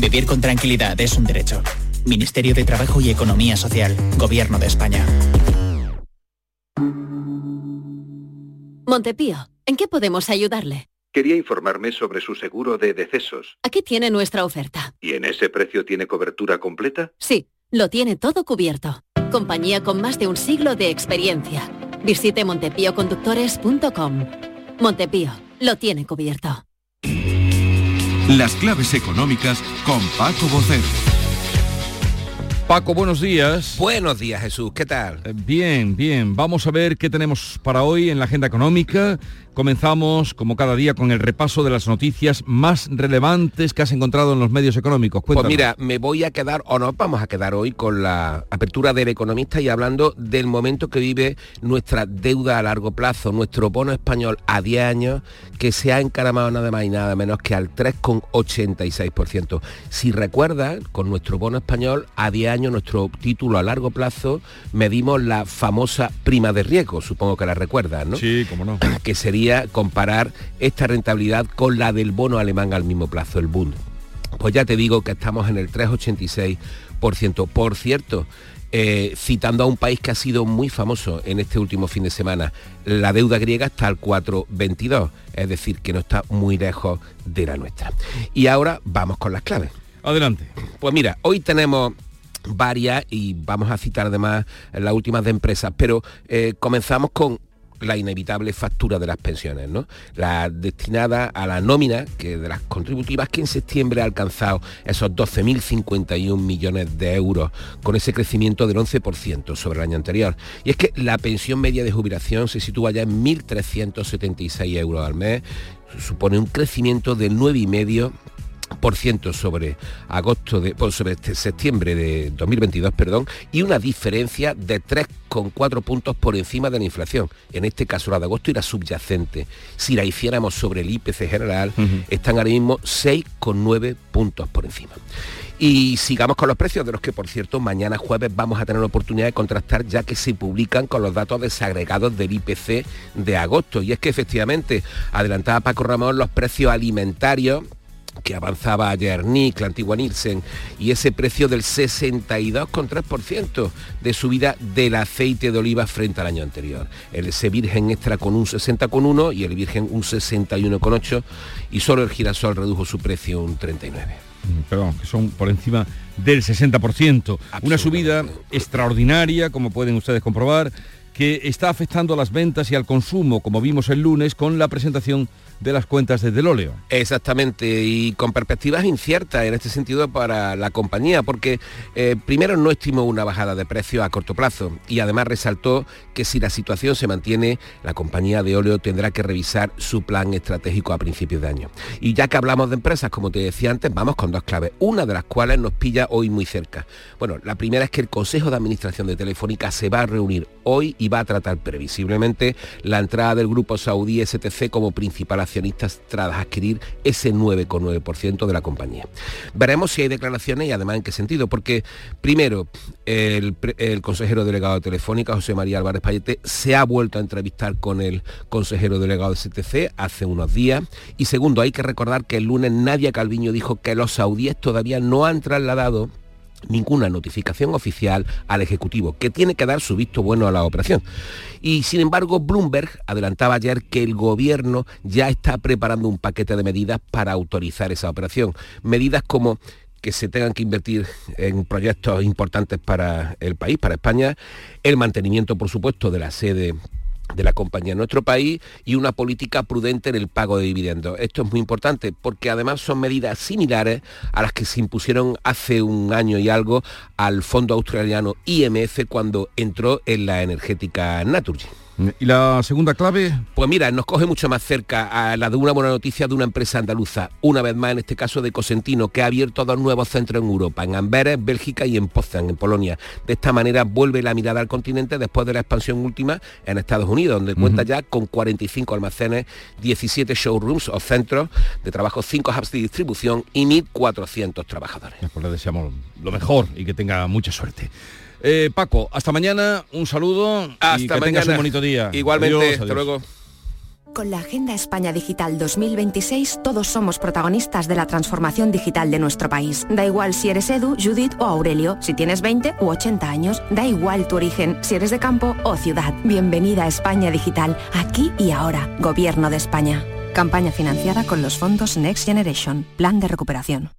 [SPEAKER 37] Vivir con tranquilidad es un derecho. Ministerio de Trabajo y Economía Social, Gobierno de España.
[SPEAKER 42] Montepío, ¿en qué podemos ayudarle?
[SPEAKER 43] Quería informarme sobre su seguro de decesos.
[SPEAKER 42] Aquí tiene nuestra oferta.
[SPEAKER 43] ¿Y en ese precio tiene cobertura completa?
[SPEAKER 42] Sí, lo tiene todo cubierto. Compañía con más de un siglo de experiencia. Visite montepíoconductores.com. Montepío, lo tiene cubierto.
[SPEAKER 40] Las claves económicas con Paco Bocero.
[SPEAKER 1] Paco, buenos días.
[SPEAKER 44] Buenos días, Jesús. ¿Qué tal?
[SPEAKER 1] Eh, Bien, bien. Vamos a ver qué tenemos para hoy en la agenda económica. Comenzamos, como cada día, con el repaso de las noticias más relevantes que has encontrado en los medios económicos.
[SPEAKER 44] Pues mira, me voy a quedar, o nos vamos a quedar hoy con la apertura del economista y hablando del momento que vive nuestra deuda a largo plazo, nuestro bono español a 10 años, que se ha encaramado nada más y nada menos que al 3,86%. Si recuerdas, con nuestro bono español a 10 años, nuestro título a largo plazo, medimos la famosa prima de riesgo, supongo que la recuerdas, ¿no?
[SPEAKER 1] Sí, cómo no.
[SPEAKER 44] Que sería comparar esta rentabilidad con la del bono alemán al mismo plazo, el Bund. Pues ya te digo que estamos en el 3,86%. Por cierto, eh, citando a un país que ha sido muy famoso en este último fin de semana, la deuda griega está al 4,22, es decir, que no está muy lejos de la nuestra. Y ahora vamos con las claves.
[SPEAKER 1] Adelante.
[SPEAKER 44] Pues mira, hoy tenemos varias y vamos a citar además las últimas de empresas, pero eh, comenzamos con la inevitable factura de las pensiones, ¿no? La destinada a la nómina que de las contributivas que en septiembre ha alcanzado esos 12.051 millones de euros con ese crecimiento del 11% sobre el año anterior. Y es que la pensión media de jubilación se sitúa ya en 1.376 euros al mes, supone un crecimiento del 9,5% por ciento sobre agosto de sobre este septiembre de 2022, perdón, y una diferencia de 3,4 puntos por encima de la inflación. En este caso la de agosto era subyacente. Si la hiciéramos sobre el IPC general, están ahora mismo 6,9 puntos por encima. Y sigamos con los precios, de los que por cierto mañana jueves vamos a tener la oportunidad de contrastar ya que se publican con los datos desagregados del IPC de agosto. Y es que efectivamente, adelantaba Paco Ramón, los precios alimentarios que avanzaba ayer NIC, la antigua Nielsen, y ese precio del 62,3% de subida del aceite de oliva frente al año anterior. El ese virgen extra con un 60,1 y el virgen un 61,8 y solo el girasol redujo su precio un 39
[SPEAKER 1] mm, perdón, que son por encima del 60%. Una subida extraordinaria, como pueden ustedes comprobar, que está afectando a las ventas y al consumo, como vimos el lunes con la presentación de las cuentas de Deloleo.
[SPEAKER 44] Exactamente, y con perspectivas inciertas en este sentido para la compañía, porque eh, primero no estimó una bajada de precios a corto plazo y además resaltó que si la situación se mantiene, la compañía de óleo tendrá que revisar su plan estratégico a principios de año. Y ya que hablamos de empresas, como te decía antes, vamos con dos claves, una de las cuales nos pilla hoy muy cerca. Bueno, la primera es que el Consejo de Administración de Telefónica se va a reunir hoy y va a tratar previsiblemente la entrada del grupo saudí STC como principal accionistas tras adquirir ese 9,9% de la compañía. Veremos si hay declaraciones y además en qué sentido, porque primero el, consejero delegado de Telefónica, José María Álvarez Payete, se ha vuelto a entrevistar con el consejero delegado de STC hace unos días y segundo, hay que recordar que el lunes Nadia Calviño dijo que los saudíes todavía no han trasladado ninguna notificación oficial al Ejecutivo, que tiene que dar su visto bueno a la operación. Y sin embargo, Bloomberg adelantaba ayer que el gobierno ya está preparando un paquete de medidas para autorizar esa operación. Medidas como que se tengan que invertir en proyectos importantes para el país, para España, el mantenimiento, por supuesto, de la sede de la compañía en nuestro país y una política prudente en el pago de dividendos. Esto es muy importante porque además son medidas similares a las que se impusieron hace un año y algo al fondo australiano IMF cuando entró en la energética Naturgy.
[SPEAKER 1] ¿Y la segunda clave?
[SPEAKER 44] Pues mira, nos coge mucho más cerca a la de una buena noticia de una empresa andaluza, una vez más en este caso de Cosentino, que ha abierto dos nuevos centros en Europa, en Amberes, Bélgica y en Poznan, en Polonia. De esta manera vuelve la mirada al continente después de la expansión última en Estados Unidos, donde cuenta ya con 45 almacenes, 17 showrooms o centros de trabajo, 5 hubs de distribución y 1.400 trabajadores.
[SPEAKER 1] Pues le deseamos lo mejor y que tenga mucha suerte. Eh, Paco, hasta mañana, un saludo
[SPEAKER 44] hasta
[SPEAKER 1] y
[SPEAKER 44] que
[SPEAKER 1] mañana.
[SPEAKER 44] tengas
[SPEAKER 1] un bonito día.
[SPEAKER 44] Igualmente, hasta luego.
[SPEAKER 45] Con la Agenda España Digital 2026 todos somos protagonistas de la transformación digital de nuestro país. Da igual si eres Edu, Judith o Aurelio, si tienes 20 u 80 años, da igual tu origen, si eres de campo o ciudad. Bienvenida a España Digital, aquí y ahora, Gobierno de España. Campaña financiada con los fondos Next Generation, Plan de Recuperación.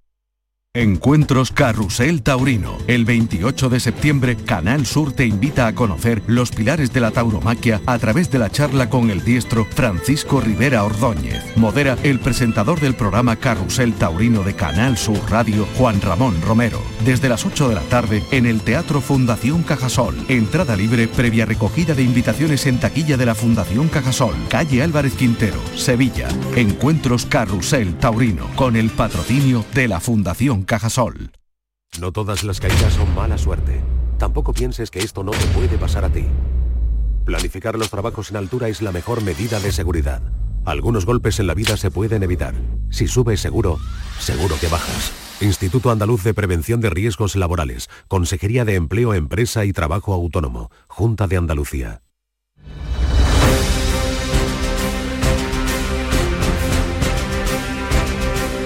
[SPEAKER 43] Encuentros Carrusel Taurino. El 28 de septiembre, Canal Sur te invita a conocer los pilares de la tauromaquia a través de la charla con el diestro Francisco Rivera Ordóñez. Modera el presentador del programa Carrusel Taurino de Canal Sur Radio, Juan Ramón Romero. Desde las 8 de la tarde en el Teatro Fundación Cajasol. Entrada libre previa recogida de invitaciones en taquilla de la Fundación Cajasol, calle Álvarez Quintero, Sevilla. Encuentros Carrusel Taurino con el patrocinio de la Fundación Cajasol.
[SPEAKER 40] No todas las caídas son mala suerte. Tampoco pienses que esto no te puede pasar a ti. Planificar los trabajos en altura es la mejor medida de seguridad. Algunos golpes en la vida se pueden evitar. Si subes seguro, seguro que bajas. Instituto Andaluz de Prevención de Riesgos Laborales, Consejería de Empleo, Empresa y Trabajo Autónomo, Junta de Andalucía.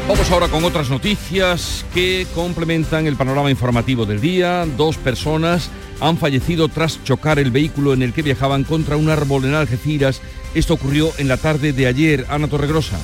[SPEAKER 1] Vamos ahora con otras noticias que complementan el panorama informativo del día. Dos personas han fallecido tras chocar el vehículo en el que viajaban contra un árbol en Algeciras. Esto ocurrió en la tarde de ayer. Ana Torregrosa.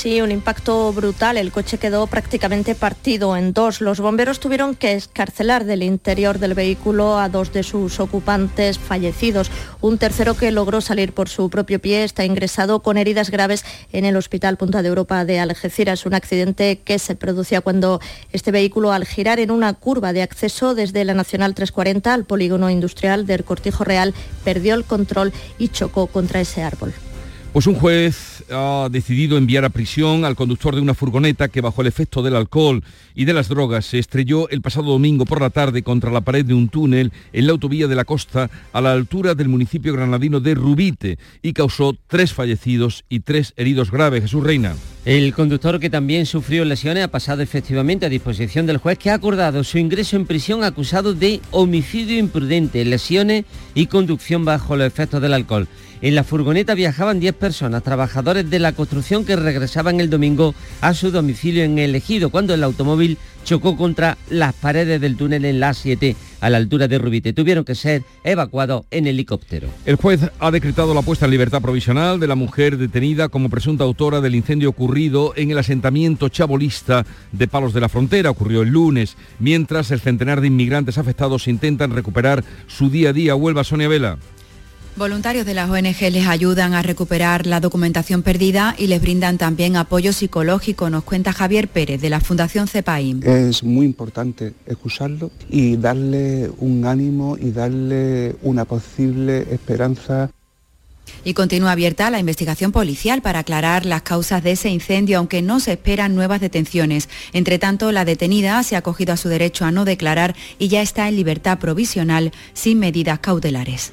[SPEAKER 35] Sí, un impacto brutal. El coche quedó prácticamente partido en dos. Los bomberos tuvieron que escarcelar del interior del vehículo a dos de sus ocupantes fallecidos. Un tercero que logró salir por su propio pie está ingresado con heridas graves en el Hospital Punta de Europa de Algeciras. Un accidente que se producía cuando este vehículo al girar en una curva de acceso desde la Nacional 340 al polígono industrial del Cortijo Real perdió el control y chocó contra ese árbol.
[SPEAKER 1] Pues un juez ha decidido enviar a prisión al conductor de una furgoneta que bajo el efecto del alcohol y de las drogas se estrelló el pasado domingo por la tarde contra la pared de un túnel en la autovía de la costa a la altura del municipio granadino de Rubite y causó tres fallecidos y tres heridos graves. Jesús Reina.
[SPEAKER 46] El conductor que también sufrió lesiones ha pasado efectivamente a disposición del juez que ha acordado su ingreso en prisión acusado de homicidio imprudente, lesiones y conducción bajo los efectos del alcohol. En la furgoneta viajaban 10 personas, trabajadores de la construcción que regresaban el domingo a su domicilio en el ejido, cuando el automóvil chocó contra las paredes del túnel en la A7 a la altura de Rubite. Tuvieron que ser evacuados en helicóptero.
[SPEAKER 1] El juez ha decretado la puesta en libertad provisional de la mujer detenida como presunta autora del incendio ocurrido en el asentamiento chabolista de Palos de la Frontera. Ocurrió el lunes, mientras el centenar de inmigrantes afectados intentan recuperar su día a día. Huelva Sonia Vela.
[SPEAKER 47] Voluntarios de las ONG les ayudan a recuperar la documentación perdida y les brindan también apoyo psicológico, nos cuenta Javier Pérez de la Fundación CEPAIM.
[SPEAKER 48] Es muy importante escucharlo y darle un ánimo y darle una posible esperanza
[SPEAKER 47] y continúa abierta la investigación policial para aclarar las causas de ese incendio, aunque no se esperan nuevas detenciones. Entre tanto, la detenida se ha acogido a su derecho a no declarar y ya está en libertad provisional sin medidas cautelares.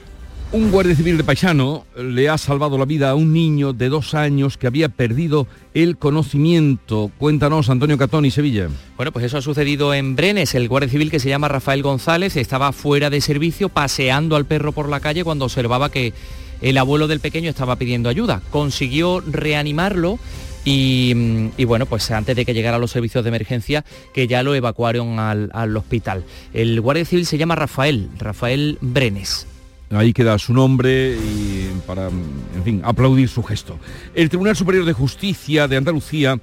[SPEAKER 1] Un guardia civil de Paisano le ha salvado la vida a un niño de dos años que había perdido el conocimiento. Cuéntanos, Antonio Catón y Sevilla.
[SPEAKER 49] Bueno, pues eso ha sucedido en Brenes. El guardia civil que se llama Rafael González estaba fuera de servicio paseando al perro por la calle cuando observaba que el abuelo del pequeño estaba pidiendo ayuda. Consiguió reanimarlo y, bueno, pues antes de que llegara a los servicios de emergencia, que ya lo evacuaron al, al hospital. El guardia civil se llama Rafael, Rafael Brenes.
[SPEAKER 1] Ahí queda su nombre y para, en fin, aplaudir su gesto. El Tribunal Superior de Justicia de Andalucía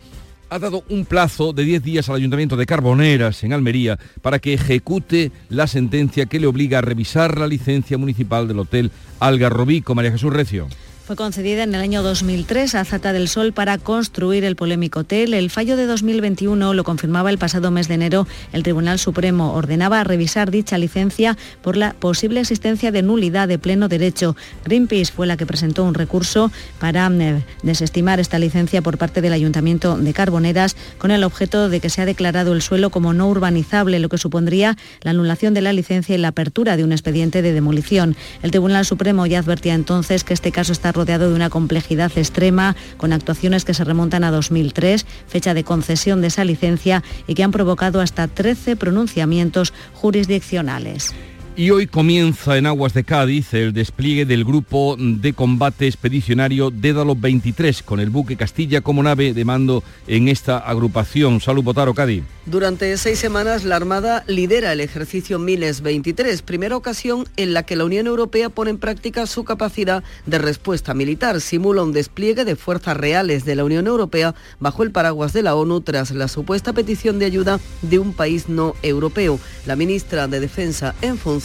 [SPEAKER 1] ha dado un plazo de 10 días al Ayuntamiento de Carboneras, en Almería, para que ejecute la sentencia que le obliga a revisar la licencia municipal del Hotel Algarrobico. María Jesús Recio.
[SPEAKER 50] Fue concedida en el año 2003 a Zata del Sol para construir el polémico hotel. El fallo de 2021 lo confirmaba el pasado mes de enero. El Tribunal Supremo ordenaba revisar dicha licencia por la posible existencia de nulidad de pleno derecho. Greenpeace fue la que presentó un recurso para eh, desestimar esta licencia por parte del Ayuntamiento de Carboneras con el objeto de que se ha declarado el suelo como no urbanizable, lo que supondría la anulación de la licencia y la apertura de un expediente de demolición. El Tribunal Supremo ya advertía entonces que este caso está rodeado de una complejidad extrema, con actuaciones que se remontan a 2003, fecha de concesión de esa licencia y que han provocado hasta 13 pronunciamientos jurisdiccionales.
[SPEAKER 1] Y hoy comienza en aguas de Cádiz el despliegue del grupo de combate expedicionario Dédalo 23, con el buque Castilla como nave de mando en esta agrupación. Salud, Botaro, Cádiz.
[SPEAKER 51] Durante seis semanas la Armada lidera el ejercicio Miles 23, primera ocasión en la que la Unión Europea pone en práctica su capacidad de respuesta militar. Simula un despliegue de fuerzas reales de la Unión Europea bajo el paraguas de la ONU tras la supuesta petición de ayuda de un país no europeo. La ministra de Defensa en función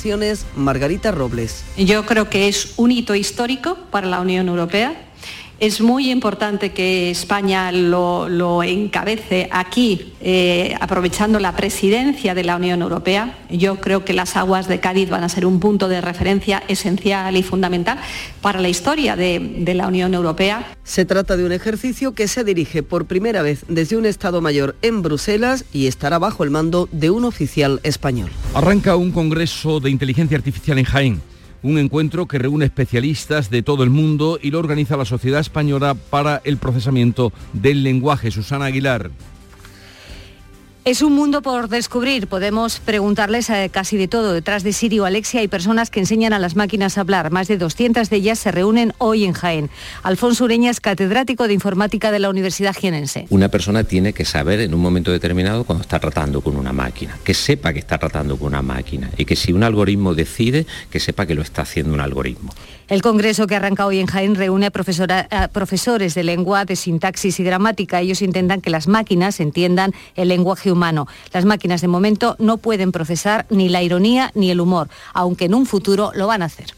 [SPEAKER 51] Margarita Robles.
[SPEAKER 52] Yo creo que es un hito histórico para la Unión Europea es muy importante que España lo, encabece aquí, eh, aprovechando la presidencia de la Unión Europea. Yo creo que las aguas de Cádiz van a ser un punto de referencia esencial y fundamental para la historia de, la Unión Europea.
[SPEAKER 51] Se trata de un ejercicio que se dirige por primera vez desde un Estado Mayor en Bruselas y estará bajo el mando de un oficial español.
[SPEAKER 1] Arranca un congreso de inteligencia artificial en Jaén un encuentro que reúne especialistas de todo el mundo y lo organiza la Sociedad Española para el Procesamiento del Lenguaje. Susana Aguilar.
[SPEAKER 15] Es un mundo por descubrir. Podemos preguntarles eh, casi de todo. Detrás de Siri o Alexia hay personas que enseñan a las máquinas a hablar. Más de 200 de ellas se reúnen hoy en Jaén. Alfonso Ureña es catedrático de informática de la Universidad Jienense.
[SPEAKER 43] Una persona tiene que saber en un momento determinado cuando está tratando con una máquina, que sepa que está tratando con una máquina y que si un algoritmo decide, que sepa que lo está haciendo un algoritmo.
[SPEAKER 15] El congreso que arranca hoy en Jaén reúne a, profesores de lengua, de sintaxis y gramática. Ellos intentan que las máquinas entiendan el lenguaje humano. Las máquinas de momento no pueden procesar ni la ironía ni el humor, aunque en un futuro lo van a hacer.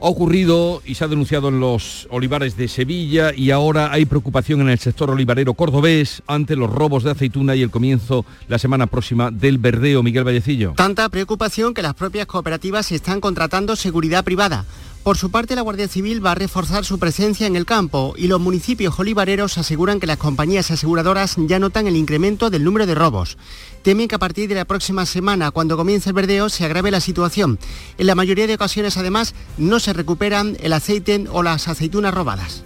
[SPEAKER 1] Ha ocurrido y se ha denunciado en los olivares de Sevilla y ahora hay preocupación en el sector olivarero cordobés ante los robos de aceituna y el comienzo la semana próxima del verdeo. Miguel Vallecillo.
[SPEAKER 53] Tanta preocupación que las propias cooperativas están contratando seguridad privada. Por su parte, la Guardia Civil va a reforzar su presencia en el campo y los municipios olivareros aseguran que las compañías aseguradoras ya notan el incremento del número de robos. Temen que a partir de la próxima semana, cuando comience el verdeo, se agrave la situación. En la mayoría de ocasiones, además, no se recuperan el aceite o las aceitunas robadas.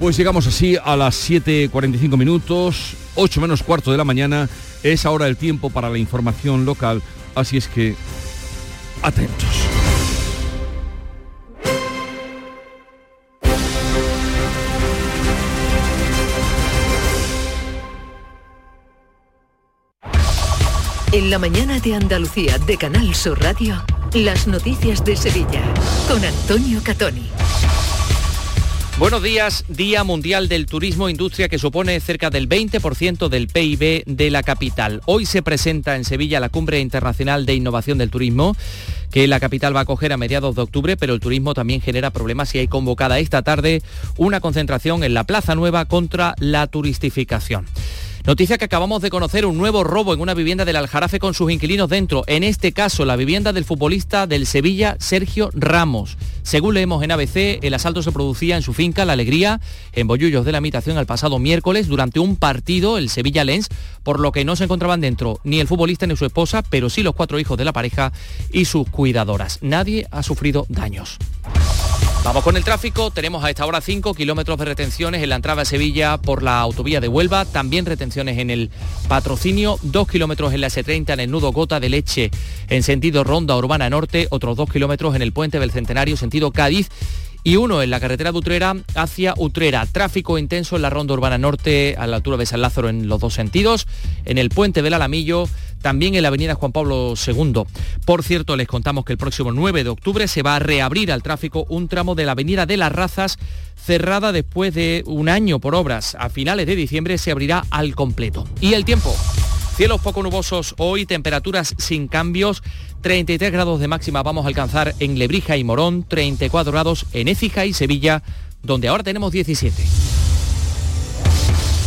[SPEAKER 1] Pues llegamos así a las 7.45 minutos, 8 menos cuarto de la mañana. Es ahora el tiempo para la información local, así es que atentos.
[SPEAKER 51] En la mañana de Andalucía de Canal Sur Radio, las noticias de Sevilla con Antonio Catoni.
[SPEAKER 49] Buenos días, Día Mundial del Turismo, industria que supone cerca del 20% del PIB de la capital. Hoy se presenta en Sevilla la Cumbre Internacional de Innovación del Turismo, que la capital va a acoger a mediados de octubre, pero el turismo también genera problemas y hay convocada esta tarde una concentración en la Plaza Nueva contra la turistificación. Noticia que acabamos de conocer, un nuevo robo en una vivienda del Aljarafe con sus inquilinos dentro. En este caso, la vivienda del futbolista del Sevilla, Sergio Ramos. Según leemos en ABC, el asalto se producía en su finca La Alegría, en Bollullos de la Imitación, el pasado miércoles, durante un partido, el Sevilla Lens, por lo que no se encontraban dentro ni el futbolista ni su esposa, pero sí los cuatro hijos de la pareja y sus cuidadoras. Nadie ha sufrido daños. Vamos con el tráfico. Tenemos a esta hora 5 kilómetros de retenciones en la entrada a Sevilla por la autovía de Huelva. También retenciones en el patrocinio. 2 kilómetros en la S30 en el nudo Gota de Leche en sentido Ronda Urbana Norte. Otros 2 kilómetros en el puente del Centenario sentido Cádiz y uno en la carretera de Utrera hacia Utrera. Tráfico intenso en la ronda urbana norte a la altura de San Lázaro en los dos sentidos, en el puente del Alamillo, también en la avenida Juan Pablo II. Por cierto, les contamos que el próximo 9 de octubre se va a reabrir al tráfico un tramo de la avenida de las Razas cerrada después de un año por obras. A finales de diciembre se abrirá al completo. Y el tiempo. Cielos poco nubosos hoy, temperaturas sin cambios, 33 grados de máxima vamos a alcanzar en Lebrija y Morón, 34 grados en Écija y Sevilla, donde ahora tenemos 17.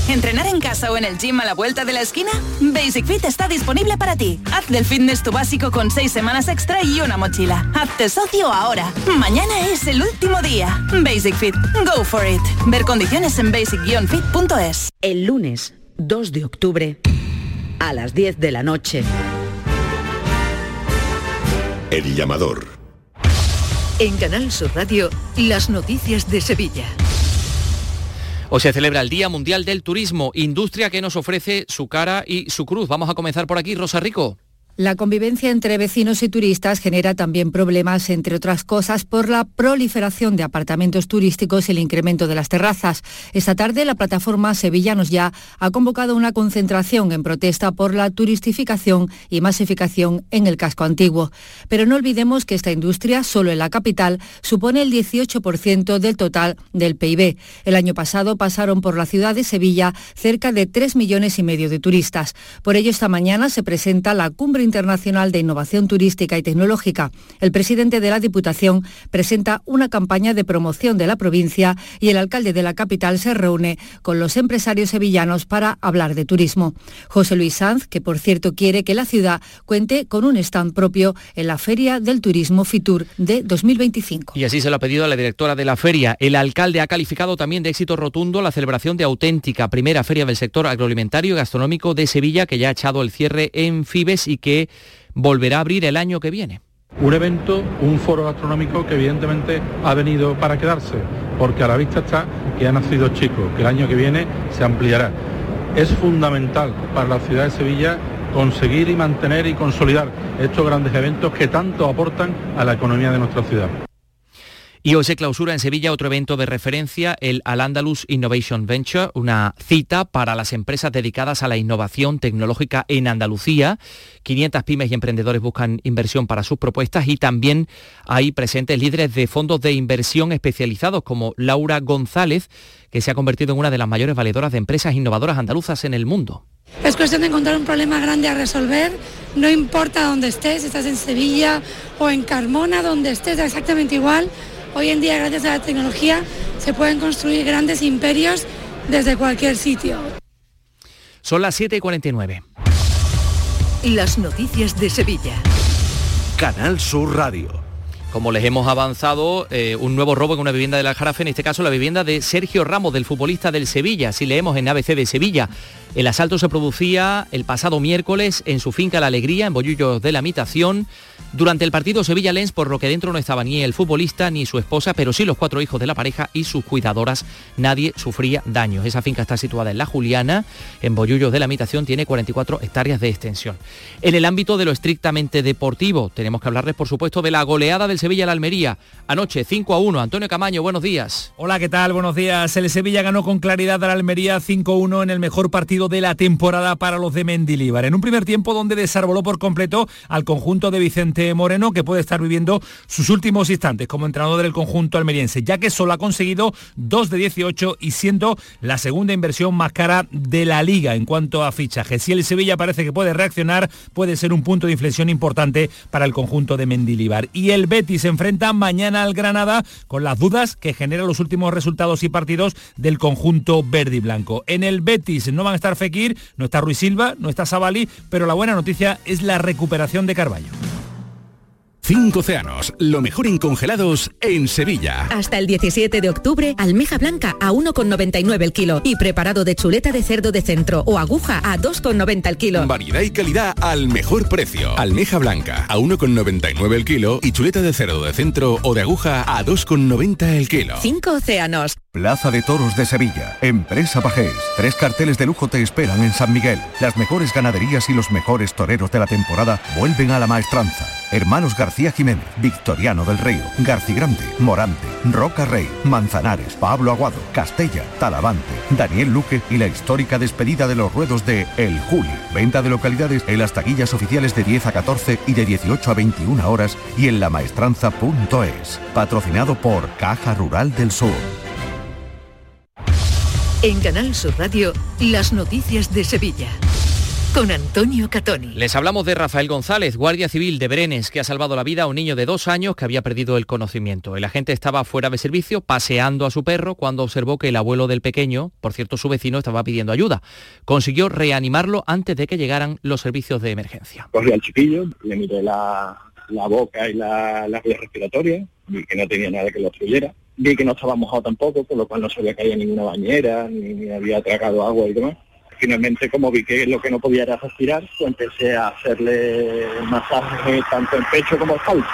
[SPEAKER 54] ¿Entrenar en casa o en el gym a la vuelta de la esquina? Basic Fit está disponible para ti. Haz del fitness tu básico con 6 semanas extra y una mochila. Hazte socio ahora. Mañana es el último día. Basic Fit. Go for it. Ver condiciones en basic-fit.es.
[SPEAKER 55] El lunes 2 de octubre a las 10 de la noche.
[SPEAKER 56] El llamador.
[SPEAKER 51] En Canal Sur Radio, las noticias de Sevilla.
[SPEAKER 49] Hoy se celebra el Día Mundial del Turismo, industria que nos ofrece su cara y su cruz. Vamos a comenzar por aquí, Rosa Rico.
[SPEAKER 57] La convivencia entre vecinos y turistas genera también problemas, entre otras cosas, por la proliferación de apartamentos turísticos y el incremento de las terrazas. Esta tarde la plataforma Sevillanos Ya ha convocado una concentración en protesta por la turistificación y masificación en el casco antiguo. Pero no olvidemos que esta industria, solo en la capital, supone el 18% del total del PIB. El año pasado pasaron por la ciudad de Sevilla cerca de 3 millones y medio de turistas. Por ello, esta mañana se presenta la cumbre Internacional de Innovación Turística y Tecnológica. El presidente de la Diputación presenta una campaña de promoción de la provincia y el alcalde de la capital se reúne con los empresarios sevillanos para hablar de turismo. José Luis Sanz, que por cierto quiere que la ciudad cuente con un stand propio en la Feria del Turismo Fitur de 2025.
[SPEAKER 49] Y así se lo ha pedido a la directora de la feria. El alcalde ha calificado también de éxito rotundo la celebración de auténtica primera feria del sector agroalimentario y gastronómico de Sevilla, que ya ha echado el cierre en Fibes y que volverá a abrir el año que viene.
[SPEAKER 58] Un evento, un foro gastronómico que evidentemente ha venido para quedarse, porque a la vista está que ha nacido chico, que el año que viene se ampliará.
[SPEAKER 59] Es fundamental para la ciudad de Sevilla conseguir y mantener y consolidar estos grandes eventos que tanto aportan a la economía de nuestra ciudad.
[SPEAKER 49] Y hoy se clausura en Sevilla otro evento de referencia, el Al-Andalus Innovation Venture, una cita para las empresas dedicadas a la innovación tecnológica en Andalucía. 500 pymes y emprendedores buscan inversión para sus propuestas y también hay presentes líderes de fondos de inversión especializados como Laura González, que se ha convertido en una de las mayores valedoras de empresas innovadoras andaluzas en el mundo.
[SPEAKER 60] Es cuestión de encontrar un problema grande a resolver, no importa dónde estés, estás en Sevilla o en Carmona, donde estés, exactamente igual Hoy en día, gracias a la tecnología, se pueden construir grandes imperios desde cualquier sitio.
[SPEAKER 49] Son las 7 y 49.
[SPEAKER 61] Las noticias de Sevilla.
[SPEAKER 43] Canal Sur Radio.
[SPEAKER 49] Como les hemos avanzado, eh, un nuevo robo en una vivienda de la Jarafe, en este caso la vivienda de Sergio Ramos, del futbolista del Sevilla. Si leemos en ABC de Sevilla, el asalto se producía el pasado miércoles en su finca La Alegría, en Bollullos de la Mitación, durante el partido Sevilla-Lens, por lo que dentro no estaba ni el futbolista ni su esposa, pero sí los cuatro hijos de la pareja y sus cuidadoras. Nadie sufría daños. Esa finca está situada en La Juliana, en Bollullos de la Mitación, tiene 44 hectáreas de extensión. En el ámbito de lo estrictamente deportivo, tenemos que hablarles, por supuesto, de la goleada del Sevilla a la Almería. Anoche, 5 a 1. Antonio Camaño, buenos días.
[SPEAKER 62] Hola, ¿qué tal? Buenos días. El Sevilla ganó con claridad a la Almería 5-1 en el mejor partido de la temporada para los de Mendilíbar. En un primer tiempo donde desarboló por completo al conjunto de Vicente Moreno, que puede estar viviendo sus últimos instantes como entrenador del conjunto almeriense, ya que solo ha conseguido 2 de 18 y siendo la segunda inversión más cara de la liga en cuanto a fichaje. Si el Sevilla parece que puede reaccionar, puede ser un punto de inflexión importante para el conjunto de Mendilibar. Y el Betis se enfrenta mañana al Granada con las dudas que generan los últimos resultados y partidos del conjunto verde y blanco. En el Betis no van a estar Fekir, no está Ruiz Silva, no está Sabali, pero la buena noticia es la recuperación de Carballo.
[SPEAKER 43] Cinco océanos, lo mejor en congelados en Sevilla.
[SPEAKER 63] Hasta el 17 de octubre, almeja blanca a 1,99 el kilo y preparado de chuleta de cerdo de centro o aguja a 2,90 el kilo.
[SPEAKER 43] Variedad y calidad al mejor precio. Almeja blanca a 1,99 el kilo y chuleta de cerdo de centro o de aguja a 2,90 el kilo.
[SPEAKER 63] Cinco océanos.
[SPEAKER 43] Plaza de Toros de Sevilla. Empresa Pajés. Tres carteles de lujo te esperan en San Miguel. Las mejores ganaderías y los mejores toreros de la temporada vuelven a la maestranza. Hermanos García Jiménez, Victoriano del Río, Garcigrande, Morante, Roca Rey, Manzanares, Pablo Aguado, Castella, Talavante, Daniel Luque y la histórica despedida de los ruedos de El Julio. Venta de localidades en las taquillas oficiales de 10 a 14 y de 18 a 21 horas y en lamaestranza.es. Patrocinado por Caja Rural del Sur.
[SPEAKER 61] En Canal Sur Radio, las noticias de Sevilla. Con Antonio Catoni.
[SPEAKER 49] Les hablamos de Rafael González, guardia civil de Brenes, que ha salvado la vida a un niño de dos años que había perdido el conocimiento. El agente estaba fuera de servicio, paseando a su perro, cuando observó que el abuelo del pequeño, por cierto su vecino, estaba pidiendo ayuda. Consiguió reanimarlo antes de que llegaran los servicios de emergencia.
[SPEAKER 64] Cogí al chiquillo, le miré la, la boca y la, la vía respiratoria, vi que no tenía nada que lo obstruyera vi que no estaba mojado tampoco, por lo cual no se había caído en ninguna bañera, ni, había tragado agua y demás. Finalmente, como vi que lo que no podía era respirar, pues empecé a hacerle masaje tanto en pecho como en espalda.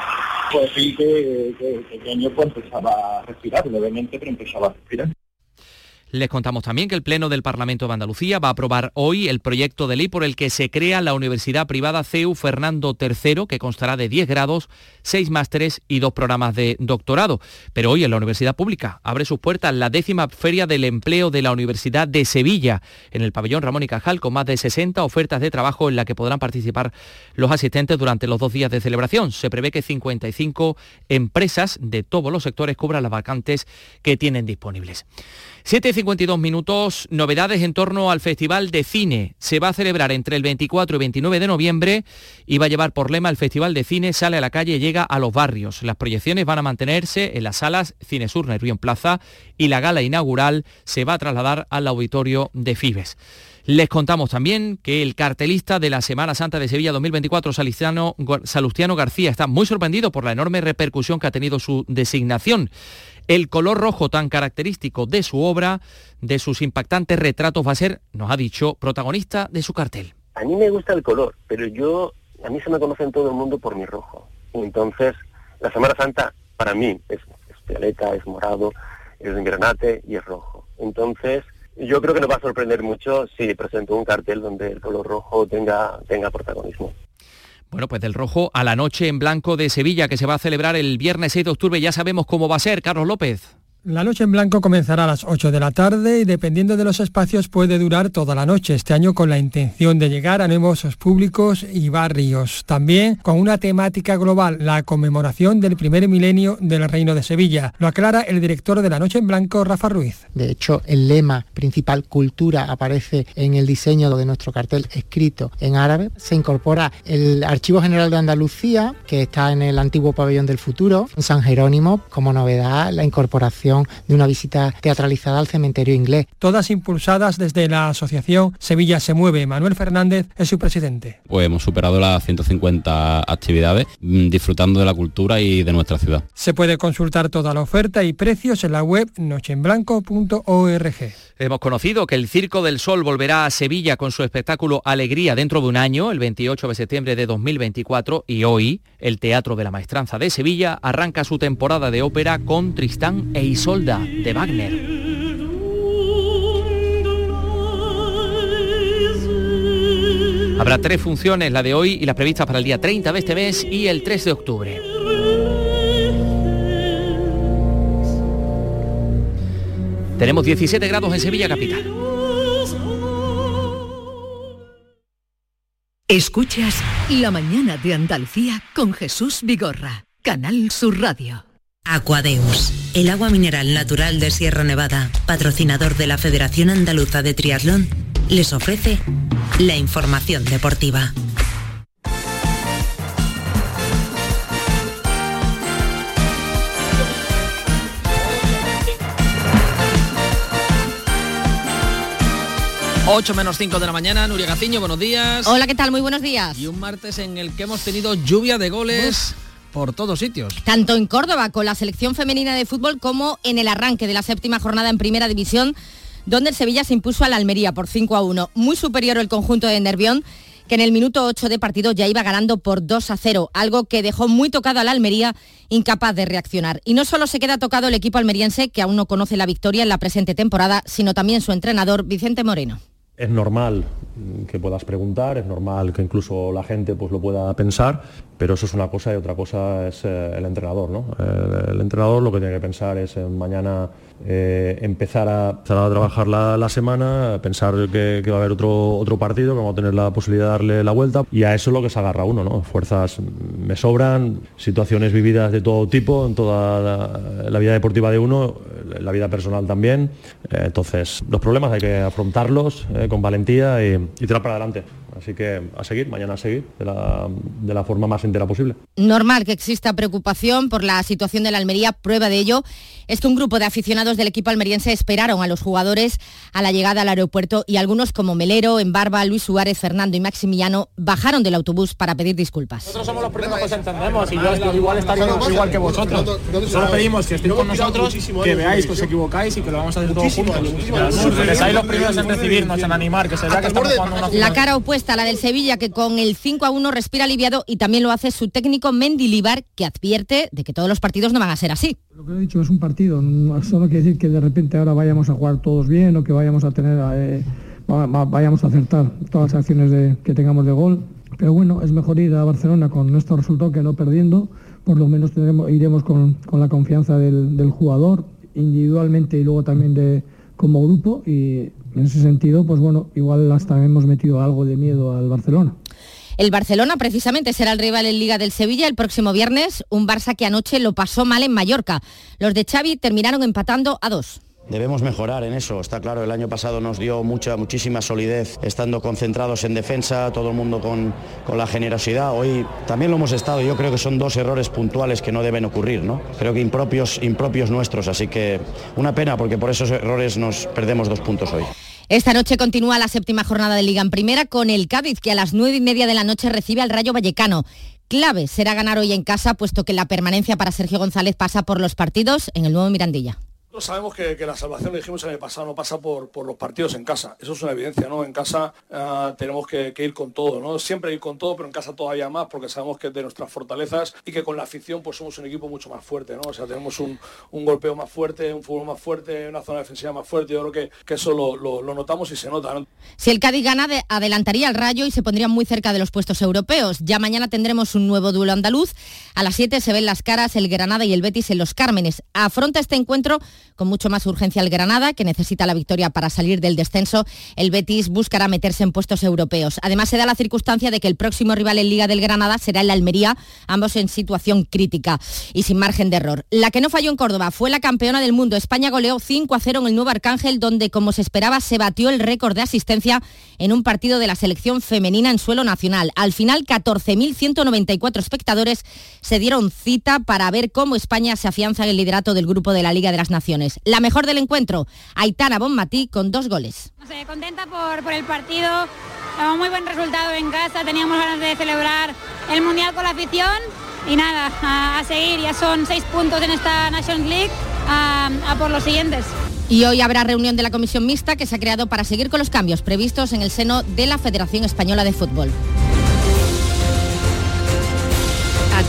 [SPEAKER 64] Pues vi que, que el pequeño pues empezaba a respirar, levemente, pero empezaba a respirar.
[SPEAKER 49] Les contamos también que el Pleno del Parlamento de Andalucía va a aprobar hoy el proyecto de ley por el que se crea la Universidad Privada CEU Fernando III, que constará de 10 grados, 6 másteres y dos programas de doctorado. Pero hoy en la Universidad Pública abre sus puertas la décima Feria del Empleo de la Universidad de Sevilla, en el pabellón Ramón y Cajal, con más de 60 ofertas de trabajo en la que podrán participar los asistentes durante los dos días de celebración. Se prevé que 55 empresas de todos los sectores cubran las vacantes que tienen disponibles. 7.52 minutos, novedades en torno al Festival de Cine. Se va a celebrar entre el 24 y 29 de noviembre y va a llevar por lema el Festival de Cine sale a la calle y llega a los barrios. Las proyecciones van a mantenerse en las salas Cinesur Nervión Plaza y la gala inaugural se va a trasladar al auditorio de Fibes. Les contamos también que el cartelista de la Semana Santa de Sevilla 2024, Salustiano, Salustiano García, está muy sorprendido por la enorme repercusión que ha tenido su designación. El color rojo tan característico de su obra, de sus impactantes retratos, va a ser, nos ha dicho, protagonista de su cartel.
[SPEAKER 65] A mí me gusta el color, pero yo, a mí se me conoce en todo el mundo por mi rojo. Entonces, la Semana Santa para mí es, es violeta, es morado, es granate y es rojo. Entonces, yo creo que nos va a sorprender mucho si presentó un cartel donde el color rojo tenga protagonismo.
[SPEAKER 49] Bueno, pues del rojo a la noche en blanco de Sevilla, que se va a celebrar el viernes 6 de octubre. Ya sabemos cómo va a ser, Carlos López.
[SPEAKER 66] La noche en blanco comenzará a las 8 de la tarde y dependiendo de los espacios puede durar toda la noche, este año con la intención de llegar a nuevos públicos y barrios. También con una temática global, la conmemoración del primer milenio del Reino de Sevilla. Lo aclara el director de la noche en blanco, Rafa Ruiz.
[SPEAKER 67] De hecho, el lema principal cultura aparece en el diseño de nuestro cartel escrito en árabe. Se incorpora el Archivo General de Andalucía, que está en el antiguo pabellón del futuro, en San Jerónimo, como novedad la incorporación de una visita teatralizada al cementerio inglés.
[SPEAKER 66] Todas impulsadas desde la asociación Sevilla se mueve. Manuel Fernández es su presidente.
[SPEAKER 68] Pues hemos superado las 150 actividades mm, disfrutando de la cultura y de nuestra ciudad.
[SPEAKER 66] Se puede consultar toda la oferta y precios en la web nocheenblanco.org.
[SPEAKER 49] Hemos conocido que el Circo del Sol volverá a Sevilla con su espectáculo Alegría dentro de un año, el 28 de septiembre de 2024, y hoy el Teatro de la Maestranza de Sevilla arranca su temporada de ópera con Tristán e Isolda de Wagner. Habrá tres funciones, la de hoy y las previstas para el día 30 de este mes y el 3 de octubre. Tenemos 17 grados en Sevilla Capital.
[SPEAKER 61] Escuchas La mañana de Andalucía con Jesús Vigorra, Canal Sur Radio.
[SPEAKER 69] Aquadeus, el agua mineral natural de Sierra Nevada, patrocinador de la Federación Andaluza de Triatlón, les ofrece la información deportiva.
[SPEAKER 70] 8 menos 5 de la mañana, Nuria Gaciño, buenos días.
[SPEAKER 39] Hola, ¿qué tal? Muy buenos días.
[SPEAKER 70] Y un martes en el que hemos tenido lluvia de goles. Por todos sitios.
[SPEAKER 39] Tanto en Córdoba con la selección femenina de fútbol como en el arranque de la séptima jornada en primera división, donde el Sevilla se impuso a la Almería por 5 a 1. Muy superior el conjunto de Nervión, que en el minuto 8 de partido ya iba ganando por 2 a 0, algo que dejó muy tocado a la Almería, incapaz de reaccionar. Y no solo se queda tocado el equipo almeriense, que aún no conoce la victoria en la presente temporada, sino también su entrenador, Vicente Moreno.
[SPEAKER 71] Es normal que puedas preguntar, es normal que incluso la gente pues, lo pueda pensar, pero eso es una cosa y otra cosa es eh, el entrenador. ¿no? El, el, entrenador lo que tiene que pensar es mañana eh, empezar, a, a, trabajar la, la, semana, pensar que, va a haber otro, otro partido, que vamos a tener la posibilidad de darle la vuelta y a eso es lo que se agarra uno. ¿no? Fuerzas me sobran, situaciones vividas de todo tipo en toda la, la vida deportiva de uno, la vida personal también. Eh, entonces, los problemas hay que afrontarlos eh, con valentía y, y tirar para adelante. Así que a seguir, mañana a seguir, de la, de la, forma más entera posible.
[SPEAKER 39] Normal que exista preocupación por la situación de la Almería. Prueba de ello es que un grupo de aficionados del equipo almeriense esperaron a los jugadores a la llegada al aeropuerto y algunos como Melero, Embarba, Luis Suárez, Fernando y Maximiliano bajaron del autobús para pedir disculpas.
[SPEAKER 72] Nosotros somos los primeros que os entendemos y yo igual estaríamos igual que vosotros. Solo pedimos que estéis con nosotros, que veáis que os equivocáis y que lo vamos a hacer todos juntos. Que seáis los primeros en recibirnos, en animar, que se vea que estamos jugando una
[SPEAKER 39] La cara opuesta la del Sevilla, que con el 5 a 1 respira aliviado y también lo hace su técnico Mendilibar, que advierte de que todos los partidos no van a ser así.
[SPEAKER 73] Lo que he dicho es un partido, solo quiere decir que de repente ahora vayamos a jugar todos bien o que vayamos a tener, eh, vayamos a acertar todas las acciones que tengamos de gol. Pero bueno, es mejor ir a Barcelona con nuestro resultado que no perdiendo. Por lo menos iremos con, con la confianza del, del jugador individualmente y luego también de, como grupo y en ese sentido, pues bueno, igual hasta hemos metido algo de miedo al Barcelona.
[SPEAKER 39] El Barcelona precisamente será el rival en Liga del Sevilla el próximo viernes, un Barça que anoche lo pasó mal en Mallorca. Los de Xavi terminaron empatando a dos.
[SPEAKER 74] Debemos mejorar en eso, está claro, el año pasado nos dio mucha, muchísima solidez estando concentrados en defensa, todo el mundo con, con, la generosidad, hoy también lo hemos estado, yo creo que son dos errores puntuales que no deben ocurrir, ¿no? Creo que impropios, impropios nuestros, así que una pena porque por esos errores nos perdemos dos puntos hoy.
[SPEAKER 39] Esta noche continúa la séptima jornada de Liga en Primera con el Cádiz, que a las nueve y media de la noche recibe al Rayo Vallecano. Clave será ganar hoy en casa, puesto que la permanencia para Sergio González pasa por los partidos en el nuevo Mirandilla.
[SPEAKER 75] Nosotros sabemos que, la salvación, lo dijimos el año pasado, no pasa por, por, los partidos en casa. Eso es una evidencia, ¿no? En casa uh, tenemos que, ir con todo, ¿no? Siempre ir con todo, pero en casa todavía más, porque sabemos que es de nuestras fortalezas y que con la afición pues somos un equipo mucho más fuerte, ¿no? O sea, tenemos un, un golpeo más fuerte, un fútbol más fuerte, una zona defensiva más fuerte. Yo creo que, que eso lo, lo, notamos y se nota, ¿no?
[SPEAKER 39] Si el Cádiz gana, de, adelantaría al Rayo y se pondría muy cerca de los puestos europeos. Ya mañana tendremos un nuevo duelo andaluz. A las 7 se ven las caras el Granada y el Betis en los Cármenes. Afronta este encuentro con mucho más urgencia el Granada, que necesita la victoria para salir del descenso. El Betis buscará meterse en puestos europeos. Además, se da la circunstancia de que el próximo rival en Liga del Granada será el Almería, ambos en situación crítica y sin margen de error. La que no falló en Córdoba fue la campeona del mundo. España goleó 5 a 0 en el Nuevo Arcángel, donde, como se esperaba, se batió el récord de asistencia en un partido de la selección femenina en suelo nacional. Al final, 14.194 espectadores se dieron cita para ver cómo España se afianza en el liderato del grupo de la Liga de las Naciones. La mejor del encuentro, Aitana Bonmatí con dos goles.
[SPEAKER 67] No sé, contenta por, por el partido, muy buen resultado en casa, teníamos ganas de celebrar el Mundial con la afición y nada, a, a seguir, ya son seis puntos en esta Nations League, a, a por los siguientes.
[SPEAKER 39] Y hoy habrá reunión de la comisión mixta que se ha creado para seguir con los cambios previstos en el seno de la Federación Española de Fútbol.